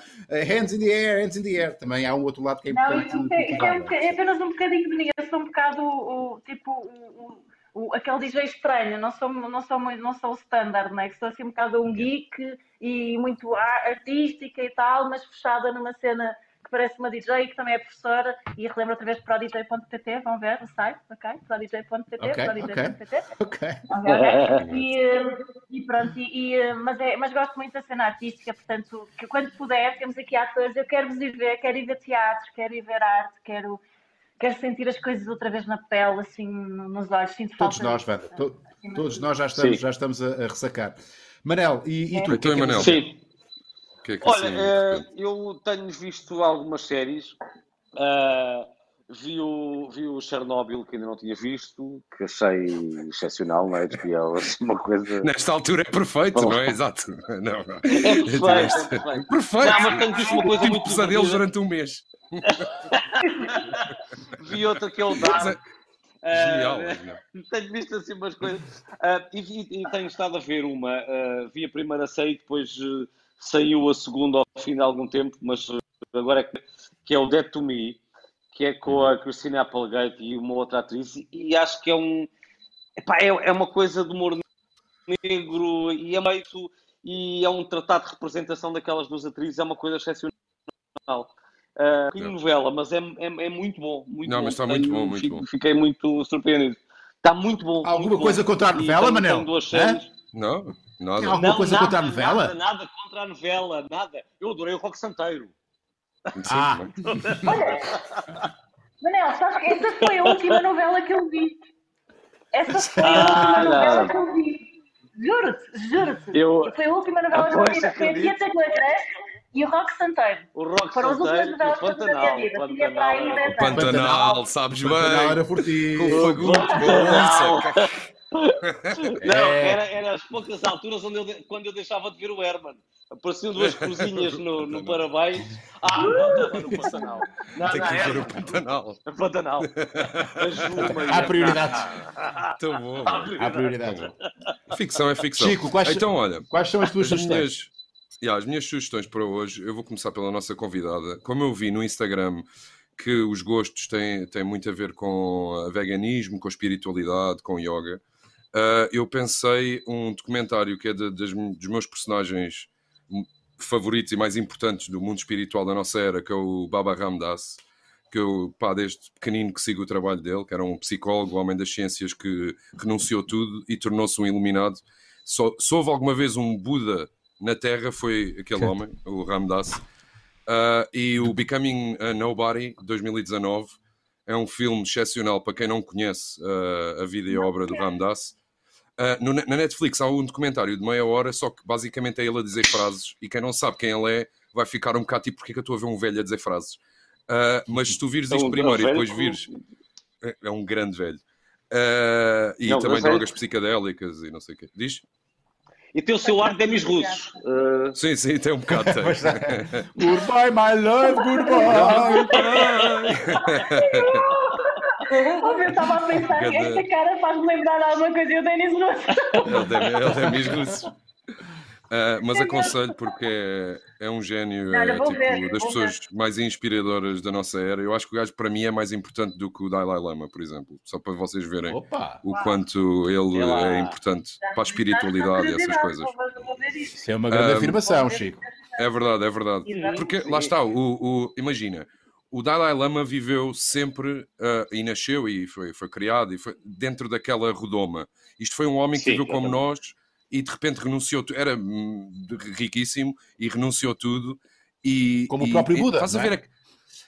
hands in the air, hands in the air. Também há um outro lado que é importante. Não, é, é, é, apenas um bocadinho de sou um bocado o, tipo o, o, aquele DJ estranho, não sou, não sou, não sou o standard, né? que sou assim um bocado um geek e muito artística e tal, mas fechada numa cena que parece uma DJ que também é professora e relembro outra vez para o DJ.pt, vão ver o site, ok? Para o DJ.pt, okay, para o DJ.pt. Ok. okay. [laughs] E, eh, e pronto, e, eh, mas, é, mas gosto muito da cena artística, portanto, que quando puder, temos aqui atores, eu quero vos ir ver, quero ir ver teatro, quero ir ver arte, quero, quero sentir as coisas outra vez na pele, assim, nos olhos. Sinto todos nós, Wanda, to, todos nós já estamos, já estamos a, a ressacar. Manel, e, e tu? É. Então, Manel. Sim. Que é que Olha, assim, uh, eu tenho visto algumas séries. Uh, vi, o, vi o Chernobyl, que ainda não tinha visto, que achei excepcional, não é? HBO, assim, [laughs] uma coisa. Nesta altura é perfeito, Bom. não é? Exato. Não, não. É perfeito, é perfeito. perfeito. Não, mas tenho visto uma coisa muito. pesadelos durante um mês. [laughs] vi outra que é o Dark. Genial. Uh, tenho visto assim umas coisas. Uh, e, e, tenho estado a ver uma. Uh, vi a primeira série, depois saiu a segunda ao fim de algum tempo, mas agora é que, que é o Dead to Me, que é com a Christina Applegate e uma outra atriz, e acho que é um. Epá, é, é uma coisa de humor negro e é meio. E é um tratado de representação daquelas duas atrizes, é uma coisa excepcional. Uh, novela, mas é, é, é, muito bom. Muito não, bom. mas está muito bom, muito fico, bom. Fiquei muito surpreendido. Está muito bom. Alguma muito coisa bom. contra a novela, Manel? Não, nada. Tem alguma não, coisa nada, contra a novela? Nada, nada contra a novela, nada. Eu adorei o Rock Santeiro. Ah. Olha, Manel, sabes que essa foi a última novela que eu vi. Essa foi a última ah, novela que eu vi. Juro-te, juro-te. Eu... Foi a última novela que eu vi. Foi a Tia Tecla e o Rock Santeiro. O Rock Foram Santeiro e o Pantanal. Pantanal, Pantanal, sabes bem. Pantanal era fortinho. Com Fagunto, Não, é. era, era as poucas alturas onde eu, quando eu deixava de ver o Herman. Apareciam duas cozinhas no, no Parabéns. Ah, não, estava no Pantanal. Não, Tem que ver o Pantanal. O Pantanal. Há prioridades. Tão bom. Há prioridades. Ficção é ficção. Chico, quais, então, olha, quais são as tuas sugestões? Yeah, as minhas sugestões para hoje, eu vou começar pela nossa convidada. Como eu vi no Instagram que os gostos têm, têm muito a ver com veganismo, com espiritualidade, com yoga, uh, eu pensei um documentário que é de, de, dos meus personagens favoritos e mais importantes do mundo espiritual da nossa era, que é o Baba Ramdas, que eu, pá, desde pequenino que sigo o trabalho dele, que era um psicólogo, homem das ciências que renunciou tudo e tornou-se um iluminado. Só, se houve alguma vez um Buda na Terra foi aquele homem, o Ramdas. Uh, e o Becoming a Nobody, 2019, é um filme excepcional para quem não conhece uh, a vida e a obra do Ramdas. Uh, no, na Netflix há um documentário de meia hora, só que basicamente é ele a dizer frases e quem não sabe quem ele é vai ficar um bocado tipo porque é que eu estou a ver um velho a dizer frases. Uh, mas se tu vires é isto primeiro e depois vires. É, é um grande velho. Uh, e não, também drogas psicadélicas e não sei o quê. Diz? E tem o seu ar de demis russos. Uh... Sim, sim, tem um bocado. Tem. [laughs] goodbye, my love, goodbye. [laughs] eu estava a pensar que esta cara faz-me lembrar alguma coisa e o Denis Russo. Ele é Demis Russo. Uh, mas aconselho porque é, é um gênio Não, é, tipo, ver, das pessoas ver. mais inspiradoras da nossa era. Eu acho que o gajo para mim é mais importante do que o Dalai Lama, por exemplo. Só para vocês verem Opa. o quanto ele é importante para a espiritualidade e essas coisas. Isso é uma grande um, afirmação, Chico. É verdade, é verdade. Porque lá está, o, o, imagina, o Dalai Lama viveu sempre uh, e nasceu e foi, foi criado e foi dentro daquela redoma. Isto foi um homem que Sim, viveu como nós e de repente renunciou, era hum, riquíssimo e renunciou tudo. E, Como e, o próprio Buda. Estás a ver é? a...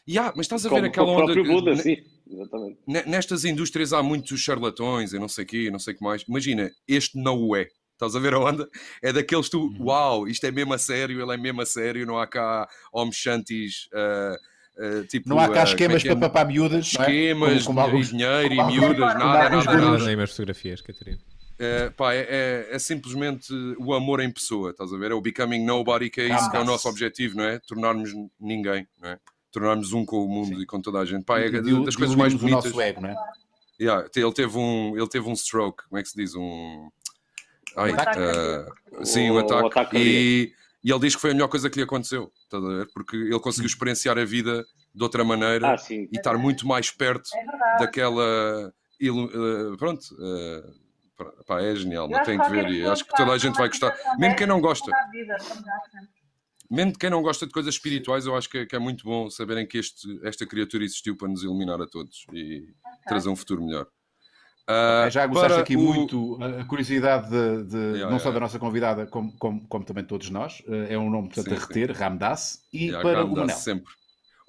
yeah, mas estás a Como ver aquela onda. O Buda, sim. Exatamente. Nestas indústrias há muitos charlatões e não sei o quê, não sei o que mais. Imagina, este não o é. Estás a ver a onda? É daqueles tu, uhum. uau, isto é mesmo a sério, ele é mesmo a sério, não há cá homens shantis. Uh, Uh, tipo, não há cá uh, esquemas é para papar miúdas, esquemas, é? como, como alguns, dinheiro como e miúdas, nada, nada, nada, nada. Nem mais fotografias, Catarina. É, pá, é, é, é, simplesmente o amor em pessoa, estás a ver? É o becoming nobody, que é isso que é o nosso objetivo, não é? Tornarmos ninguém, não é? Tornarmos um com o mundo Sim. e com toda a gente. Pá, é das coisas mais bonitas. nosso ego, não é? Yeah, ele, teve um, ele teve um stroke, como é que se diz? Um. Ai, Um ataque eh, cardíaco. sim, um O- o ataque. ataque e, e ele diz que foi a melhor coisa que lhe aconteceu, estás a ver? Porque ele conseguiu experienciar a vida de outra maneira Ah, e estar muito mais perto É daquela. eh, pronto, eh, pá, é genial, não tem que ver e acho que toda a gente vai gostar, mesmo quem não gosta. Mesmo quem não gosta de coisas espirituais, eu acho que, é- que é muito bom saberem que este, esta criatura existiu para nos iluminar a todos e trazer um futuro melhor. Ah, já gostaste aqui o- muito a curiosidade de, de- Yeah, não só yeah. da nossa convidada, como, como, como também todos nós. Eh, É um nome, portanto, Sim, a sim. reter, Ramdas, e Yeah, para o Manel. sempre.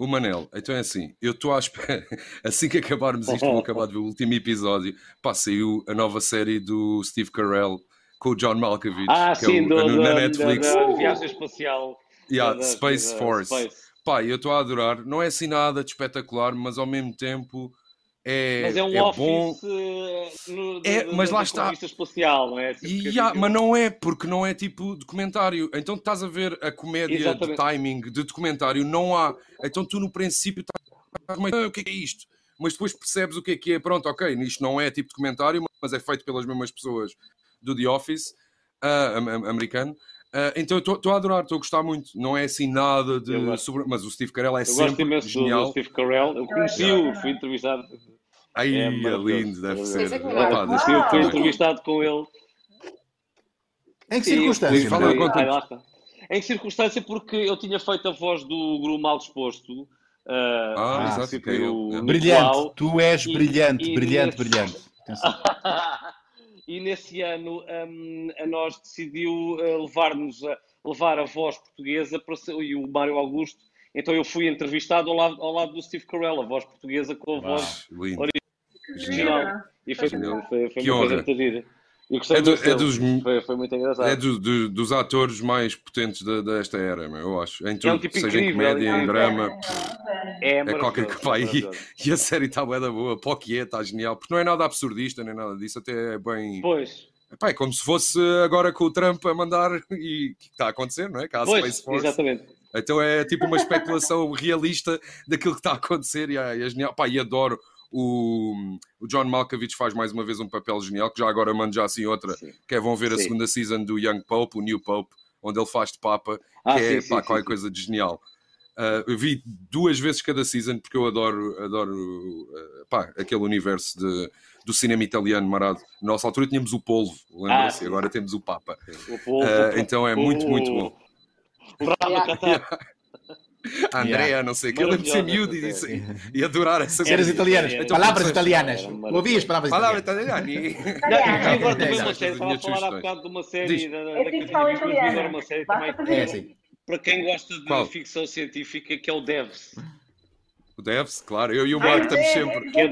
O Manel, então é assim, eu estou à espera, [laughs] assim que acabarmos isto, vou acabar de ver o último episódio, pá, saiu a nova série do Steve Carell com o John Malkovich, Ah, que sim, é o, do, na da- Netflix, Da, da viagem espacial. Yeah, da- Space da- Force. Space. Pá, eu estou a adorar, não é assim nada de espetacular, mas ao mesmo tempo é, Mas é um é office bom. eh, no, É, da- mas lá está. espacial, não é? Assim, E, mas não é, porque não é tipo documentário. Então estás a ver a comédia de Exatamente. timing de documentário, não há. Então tu no princípio estás meio, "Ah, o que é que é isto? Mas depois percebes o que é que é. Pronto, ok, isto não é tipo documentário, mas é feito pelas mesmas pessoas do The Office am- americano. Ah, então eu estou a adorar, estou a gostar muito. Não é assim nada de. Eu gosto. sobre- Mas o Steve Carell é Eu gosto sempre imenso do, do genial. Steve Carell. Eu conheci-o, fui entrevistado. Ai, É é, lindo, deve É ser. Deixa- Eu fui Ah. entrevistado com ele. Em que fui- Fala, conta. Ah. Em que circunstância? Porque eu tinha feito a voz do Guru Mal Disposto. ah, Ah, no exato, é no- é. Brilhante, tu és E- brilhante, e brilhante, nesse- brilhante. [laughs] E nesse ano hum, a nós decidiu eh, levar-nos a levar a voz portuguesa para ser- e o Mário Augusto. Então eu fui entrevistado ao lado, ao lado do Steve Carell, a voz portuguesa com a voz Lindo. Original. E foi, Genial. foi, foi Que uma coisa honra. muito gira. Gostei É do- é dos- Foi, foi muito engraçado. É do- do- dos atores mais potentes da- desta era, meu, eu acho. Em tudo, um tipo seja em incrível, comédia, em é. drama. É, É qualquer maravilhoso, pá, e, e a série está bué da boa, para o que é, está genial, porque não é nada absurdista nem nada disso, até é bem. Pois, Epá, é como se fosse agora com o Trump a mandar e que está a acontecer, não é? Que a pois, Space Force. exatamente. Então é tipo uma especulação [laughs] realista daquilo que está a acontecer e é, é genial. Pá, e adoro. O, o John Malkovich faz mais uma vez um papel genial, que já agora mando já assim outra, Sim. que é vão ver a Sim. segunda season do Young Pope, o New Pope, onde ele faz de Papa, Ah, que é sim, sim, pá, sim, qualquer sim. coisa de genial. Uh, eu vi duas vezes cada season porque eu adoro, adoro uh, pá, aquele universo de, do cinema italiano marado. Na nossa altura tínhamos o polvo, lembra-se? Ah, sim. Agora temos o Papa. O povo, Uh, então é muito, muito bom. O Bravo [laughs] Yeah. A [laughs] Andrea, yeah. não sei, que eu lembro de ser miúdo e, e, e adorar essas coisas. italianas, então, palavras italianas. Ouvias palavras italianas? Palavras italianas. E agora também uma série, estava a falar há bocado de uma série da Academia uma série também. É, para quem gosta de ficção científica, que é o Devs. O Devs, claro. Eu e o Marco estamos sempre. É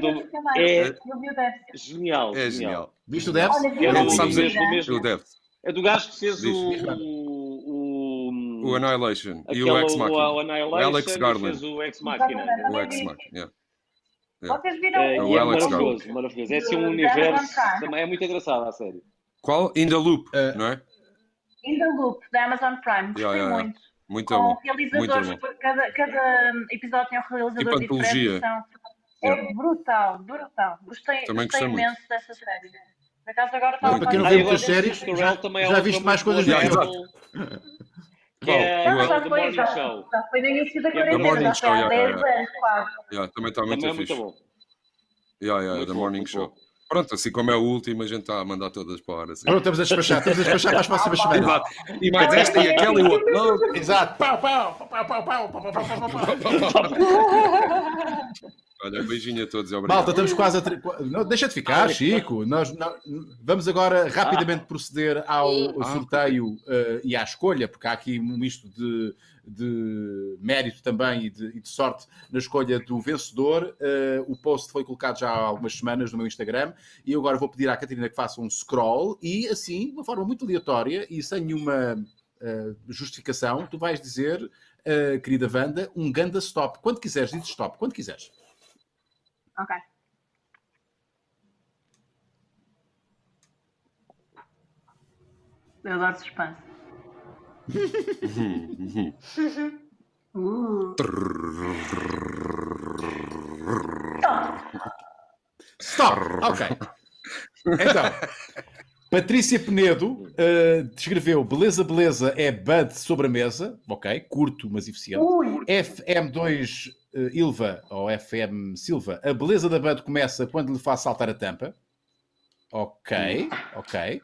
Genial. É genial. Viste o Devs? É do, mesmo. O Devs. É do gajo que fez o o, o Annihilation e o Ex o, Machina. o Annihilation O Alex Garland. fez o Ex Machina. O Ex Machina, yeah. Vocês viram É, o e é Alex maravilhoso, maravilhoso. É assim um universo. Também é muito engraçado a série. Qual? In the Loop, Uh, não é? In the Loop, da Amazon Prime. Gostei Yeah, yeah, yeah. muito. Muito com bom. realizadores, muito bom. cada, cada episódio tem um realizador Tipo diferente. São, Yeah. É brutal, brutal. Gostei, Também gostei gostei muito. imenso dessa série. Por acaso agora está. Para quem não vê muitas séries, já, é já viste mais coisas do que é eu. Que é Não, O- já foi, Morning já, Show. já foi no início da quarentena, já foi há yeah, 10 yeah, anos quase. Yeah, também está muito Também é fixe. muito bom. Yeah, yeah, Muito The bom, Morning Show. bom. Pronto, assim como é o último, a gente está a mandar todas para a hora. Assim. Pronto, estamos a despachar, estamos a despachar para as próximas [laughs] semanas. Exato. E mais esta e aquela e o outro. Exato. Pau, pau, pau, pau, pau, pau, pau, pau, [laughs] Olha, um beijinho a todos obrigado. Malta, estamos quase a. Tri... Não, deixa de ficar, Chico. Nós, vamos agora rapidamente proceder ao, ao sorteio uh, e à escolha, porque há aqui um misto de de mérito também e de, e de sorte na escolha do vencedor. Eh, o post foi colocado já há algumas semanas no meu Instagram e agora vou pedir à Catarina que faça um scroll e, assim, de uma forma muito aleatória e sem nenhuma eh, justificação, tu vais dizer, eh, querida Wanda, um ganda stop. Quando quiseres, dizes stop. Quando quiseres. Ok. Eu adoro suspense. Stop! Ok. Então, Patrícia Penedo uh, descreveu Beleza, beleza é Bud sobre a mesa. Ok, curto, mas eficiente. Ui, FM2 uh, Ilva, ou FM Silva, a beleza da Bud começa quando lhe faz saltar a tampa. Ok, ok.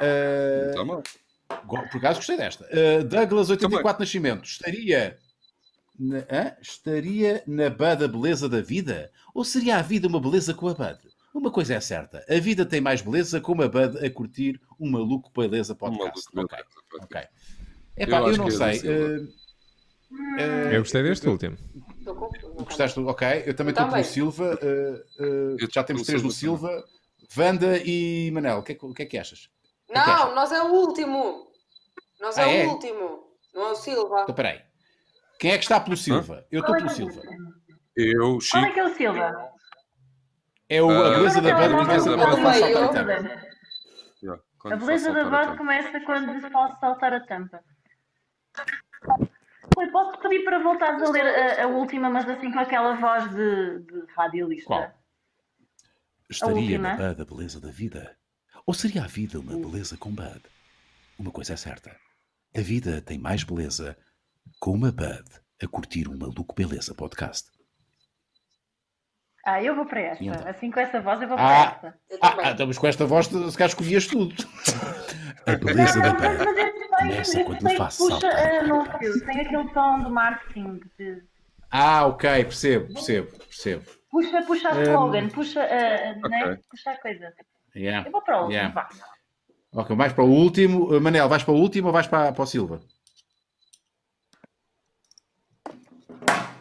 Uh, Não Por acaso gostei desta. Uh, Douglas 84 Nascimento estaria na, hã? estaria na Bud a beleza da vida? Ou seria a vida uma beleza com a Bud? Uma coisa é certa, a vida tem mais beleza com uma Bud a curtir um maluco beleza podcast. Um ok, maluco, ok. Epá, eu, acho não que é sei. do Silva. uh, uh, Eu gostei deste último. Estou confusa. Gostaste? do- Ok, eu também Eu estou pelo. Silva. uh, uh, Eu já temos três do Silva. Wanda e Manel, o que, é que é que achas? Não, nós é o último. Nós é, Ah, é? o último. Não é o Silva. Então, peraí. Quem é que está pelo Silva? Eu estou é pelo que é o- Silva. Eu, Qual é Chico, que é o Silva? É o, a Ah, beleza da é é o começa quando da lhe faz saltar a tampa. A beleza da tampa. começa quando lhe posso saltar a tampa. Oi, posso pedir para voltares a ler a, a última, mas assim com aquela voz de, de radialista? Qual? Estaria na Bud a beleza da vida? Ou seria a vida uma beleza com Bud? Uma coisa é certa. A vida tem mais beleza com uma Bud a curtir um maluco beleza podcast. Ah, eu vou para esta. Então? Assim com essa voz eu vou Ah. para esta. Ah, ah, estamos com esta voz, se calhar escolhias tudo. [laughs] A beleza da Bud. tem, Começa quando tem, faço puxa a anúncio, tem aquele tom de marketing. De, Ah, ok, percebo, percebo, percebo. puxa, puxa a Um, slogan, puxa, a né? ok. puxa a coisa. Yeah. Eu vou para o último, Yeah. vá. Ok, vais para o último. Uh, Manel, vais para o último ou vais para, para o Silva?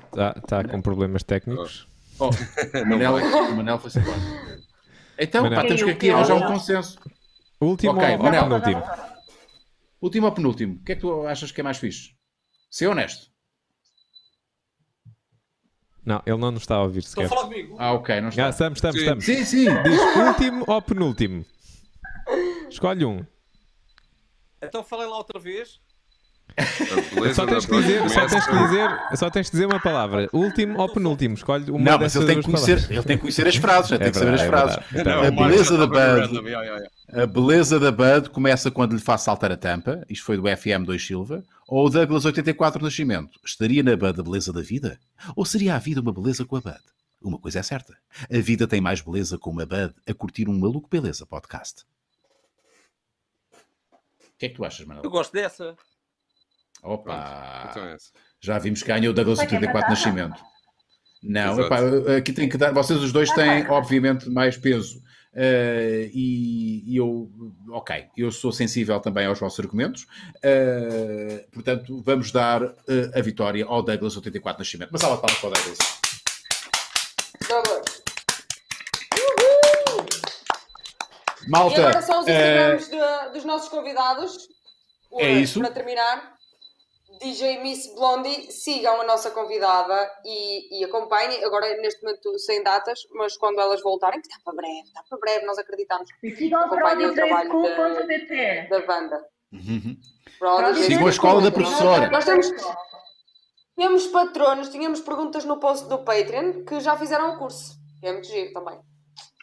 Está tá com problemas técnicos. Oh, [laughs] Manel, o Manel foi-se embora. Então, Manel. pá, temos que aqui arranjar um consenso. Último Ok, ou Manel. penúltimo? Último ou penúltimo? O que é que tu achas que é mais fixe? Ser honesto. Não, ele não nos está a ouvir Estão sequer. a falar comigo? Ah, ok, não está. Ah, estamos, estamos, Sim. estamos. Sim, sim. Diz último ou penúltimo? Escolhe um. Então falei lá outra vez. Só tens, que dizer, só, tens que dizer, só tens de dizer uma palavra. Último ou penúltimo? Escolhe uma Não, mas dessas ele tem, que duas conhecer, palavras. ele tem que conhecer as frases, ele tem É que saber as é frases. verdade. Não, A beleza da Bud. A beleza da Bud começa quando lhe faz saltar a tampa. Isto foi do FM2 Silva. Ou o Douglas 84 Nascimento. Estaria na Bud a beleza da vida? Ou seria a vida uma beleza com a Bud? Uma coisa é certa. A vida tem mais beleza com uma Bud a curtir um maluco beleza podcast. O que é que tu achas, Eu Manuel? gosto dessa. Opa! Então é essa. Já vimos que ganhou o Douglas Vai que é 84 batata? Nascimento. Não, epá, aqui tem que dar. Vocês os dois têm, obviamente, mais peso. Eh, e, e eu, ok, eu sou sensível também aos vossos argumentos. Eh, portanto, vamos dar eh, a vitória ao Douglas 84 Nascimento. Mas salva de palmas para o Douglas. Douglas. E Malta, agora são os Instagrams de- dos nossos convidados. É isso. Para terminar, DJ Miss Blondie, sigam a nossa convidada e, e acompanhem. Agora, neste momento, sem datas, mas quando elas voltarem, que está para breve, está para breve, nós acreditamos, E sigam a Acompanhem o trabalho prodigycool.pt. da banda. uhum. Sigam a escola da professora. Nós temos, temos patronos, tínhamos perguntas no post do Patreon que já fizeram o curso. É muito giro também.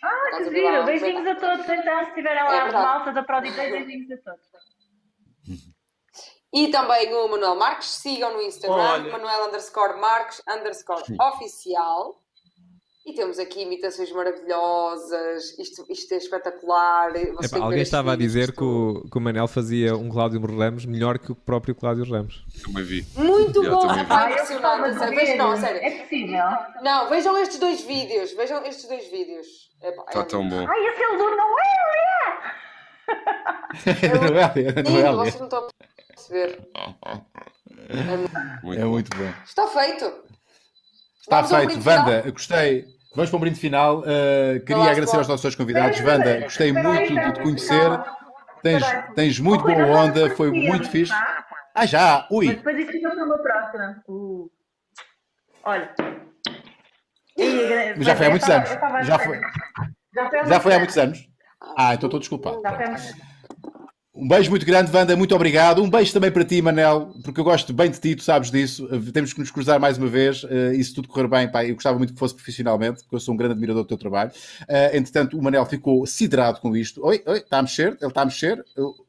Ah, que giro. a Beijinhos a todos, então, se estiverem É lá, verdade. malta da Prodigy, beijinhos a todos. E também o Manuel Marques, sigam no Instagram, Olha. Manuel underscore Marques underscore oficial. E temos aqui imitações maravilhosas, isto, isto é espetacular. Ver alguém estava a dizer que o, que o Manel fazia um Cláudio Ramos melhor que o próprio Cláudio Ramos. Também vi. Muito Já, bom, também epá, Ah, eu não, sério. É possível. Não, vejam estes dois vídeos, vejam estes dois vídeos. Está é tão bom. Ai, esse é o do Noélia! [laughs] Noélia, lindo, Noélia. vocês não estão perceber. [laughs] Muito É bom. muito bom. Está feito. Está Vamos feito. brinde final? Wanda, gostei. Vamos para um brinde final. Uh, queria Olá, agradecer aos nossos convidados. Wanda, gostei muito de te conhecer. Tens, tens muito boa onda, foi muito fixe. Ah, já! Mas Ui! depois isto fica para uma próxima. Uh. Olha. Mas já foi há muitos anos. Já foi, Já foi há muitos anos. Ah, então estou desculpado. Já foi há muitos anos. Um beijo muito grande, Wanda, muito obrigado. Um beijo também para ti, Manel, porque eu gosto bem de ti, tu sabes disso. Temos que nos cruzar mais uma vez. Uh, e se tudo correr bem, pá, eu gostava muito que fosse profissionalmente, porque eu sou um grande admirador do teu trabalho. Uh, entretanto, o Manel ficou siderado com isto. Oi, oi, está a mexer? Ele está a mexer?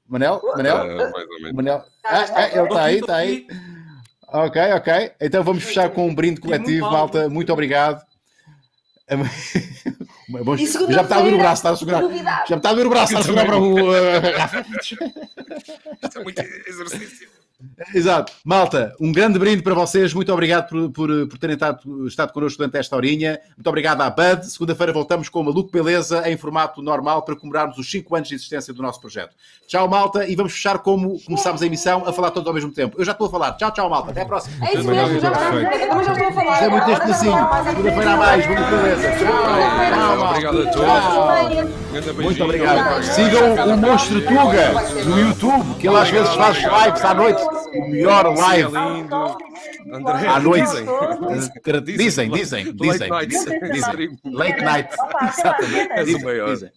Manel? Manel? Ah, mais ou menos. Manel? Ah, ah, ele está aí, está aí. Ok, ok. Então vamos fechar com um brinde coletivo, malta. Muito obrigado. [laughs] Bom, já me está a doer o braço, está a segurar. Novidade. Já me está a doer o braço, está a segurar para o. uh, [laughs] Isto é muito exercício. [laughs] Exato. Malta, um grande brinde para vocês. Muito obrigado por, por, por terem estado, estado connosco durante esta horinha. Muito obrigado à Bud. Segunda-feira voltamos com o Maluco Beleza em formato normal para comemorarmos os 5 anos de existência do nosso projeto. Tchau, malta. E vamos fechar como começámos a emissão, a falar todos ao mesmo tempo. Eu já estou a falar. Tchau, tchau, malta. Até à próxima. É isso mesmo, já estou a falar. É muito este Segunda-feira a mais. Maluco Beleza. Tchau. Tchau, malta. Obrigado a todos. Muito obrigado. Sigam o Monstro Tuga no YouTube, que ele às vezes faz lives à noite. O melhor Sim, live é lindo. André, à noite. dizem. Dizem, dizem, dizem. Late night. Late night. Exatamente. maior. Dizem.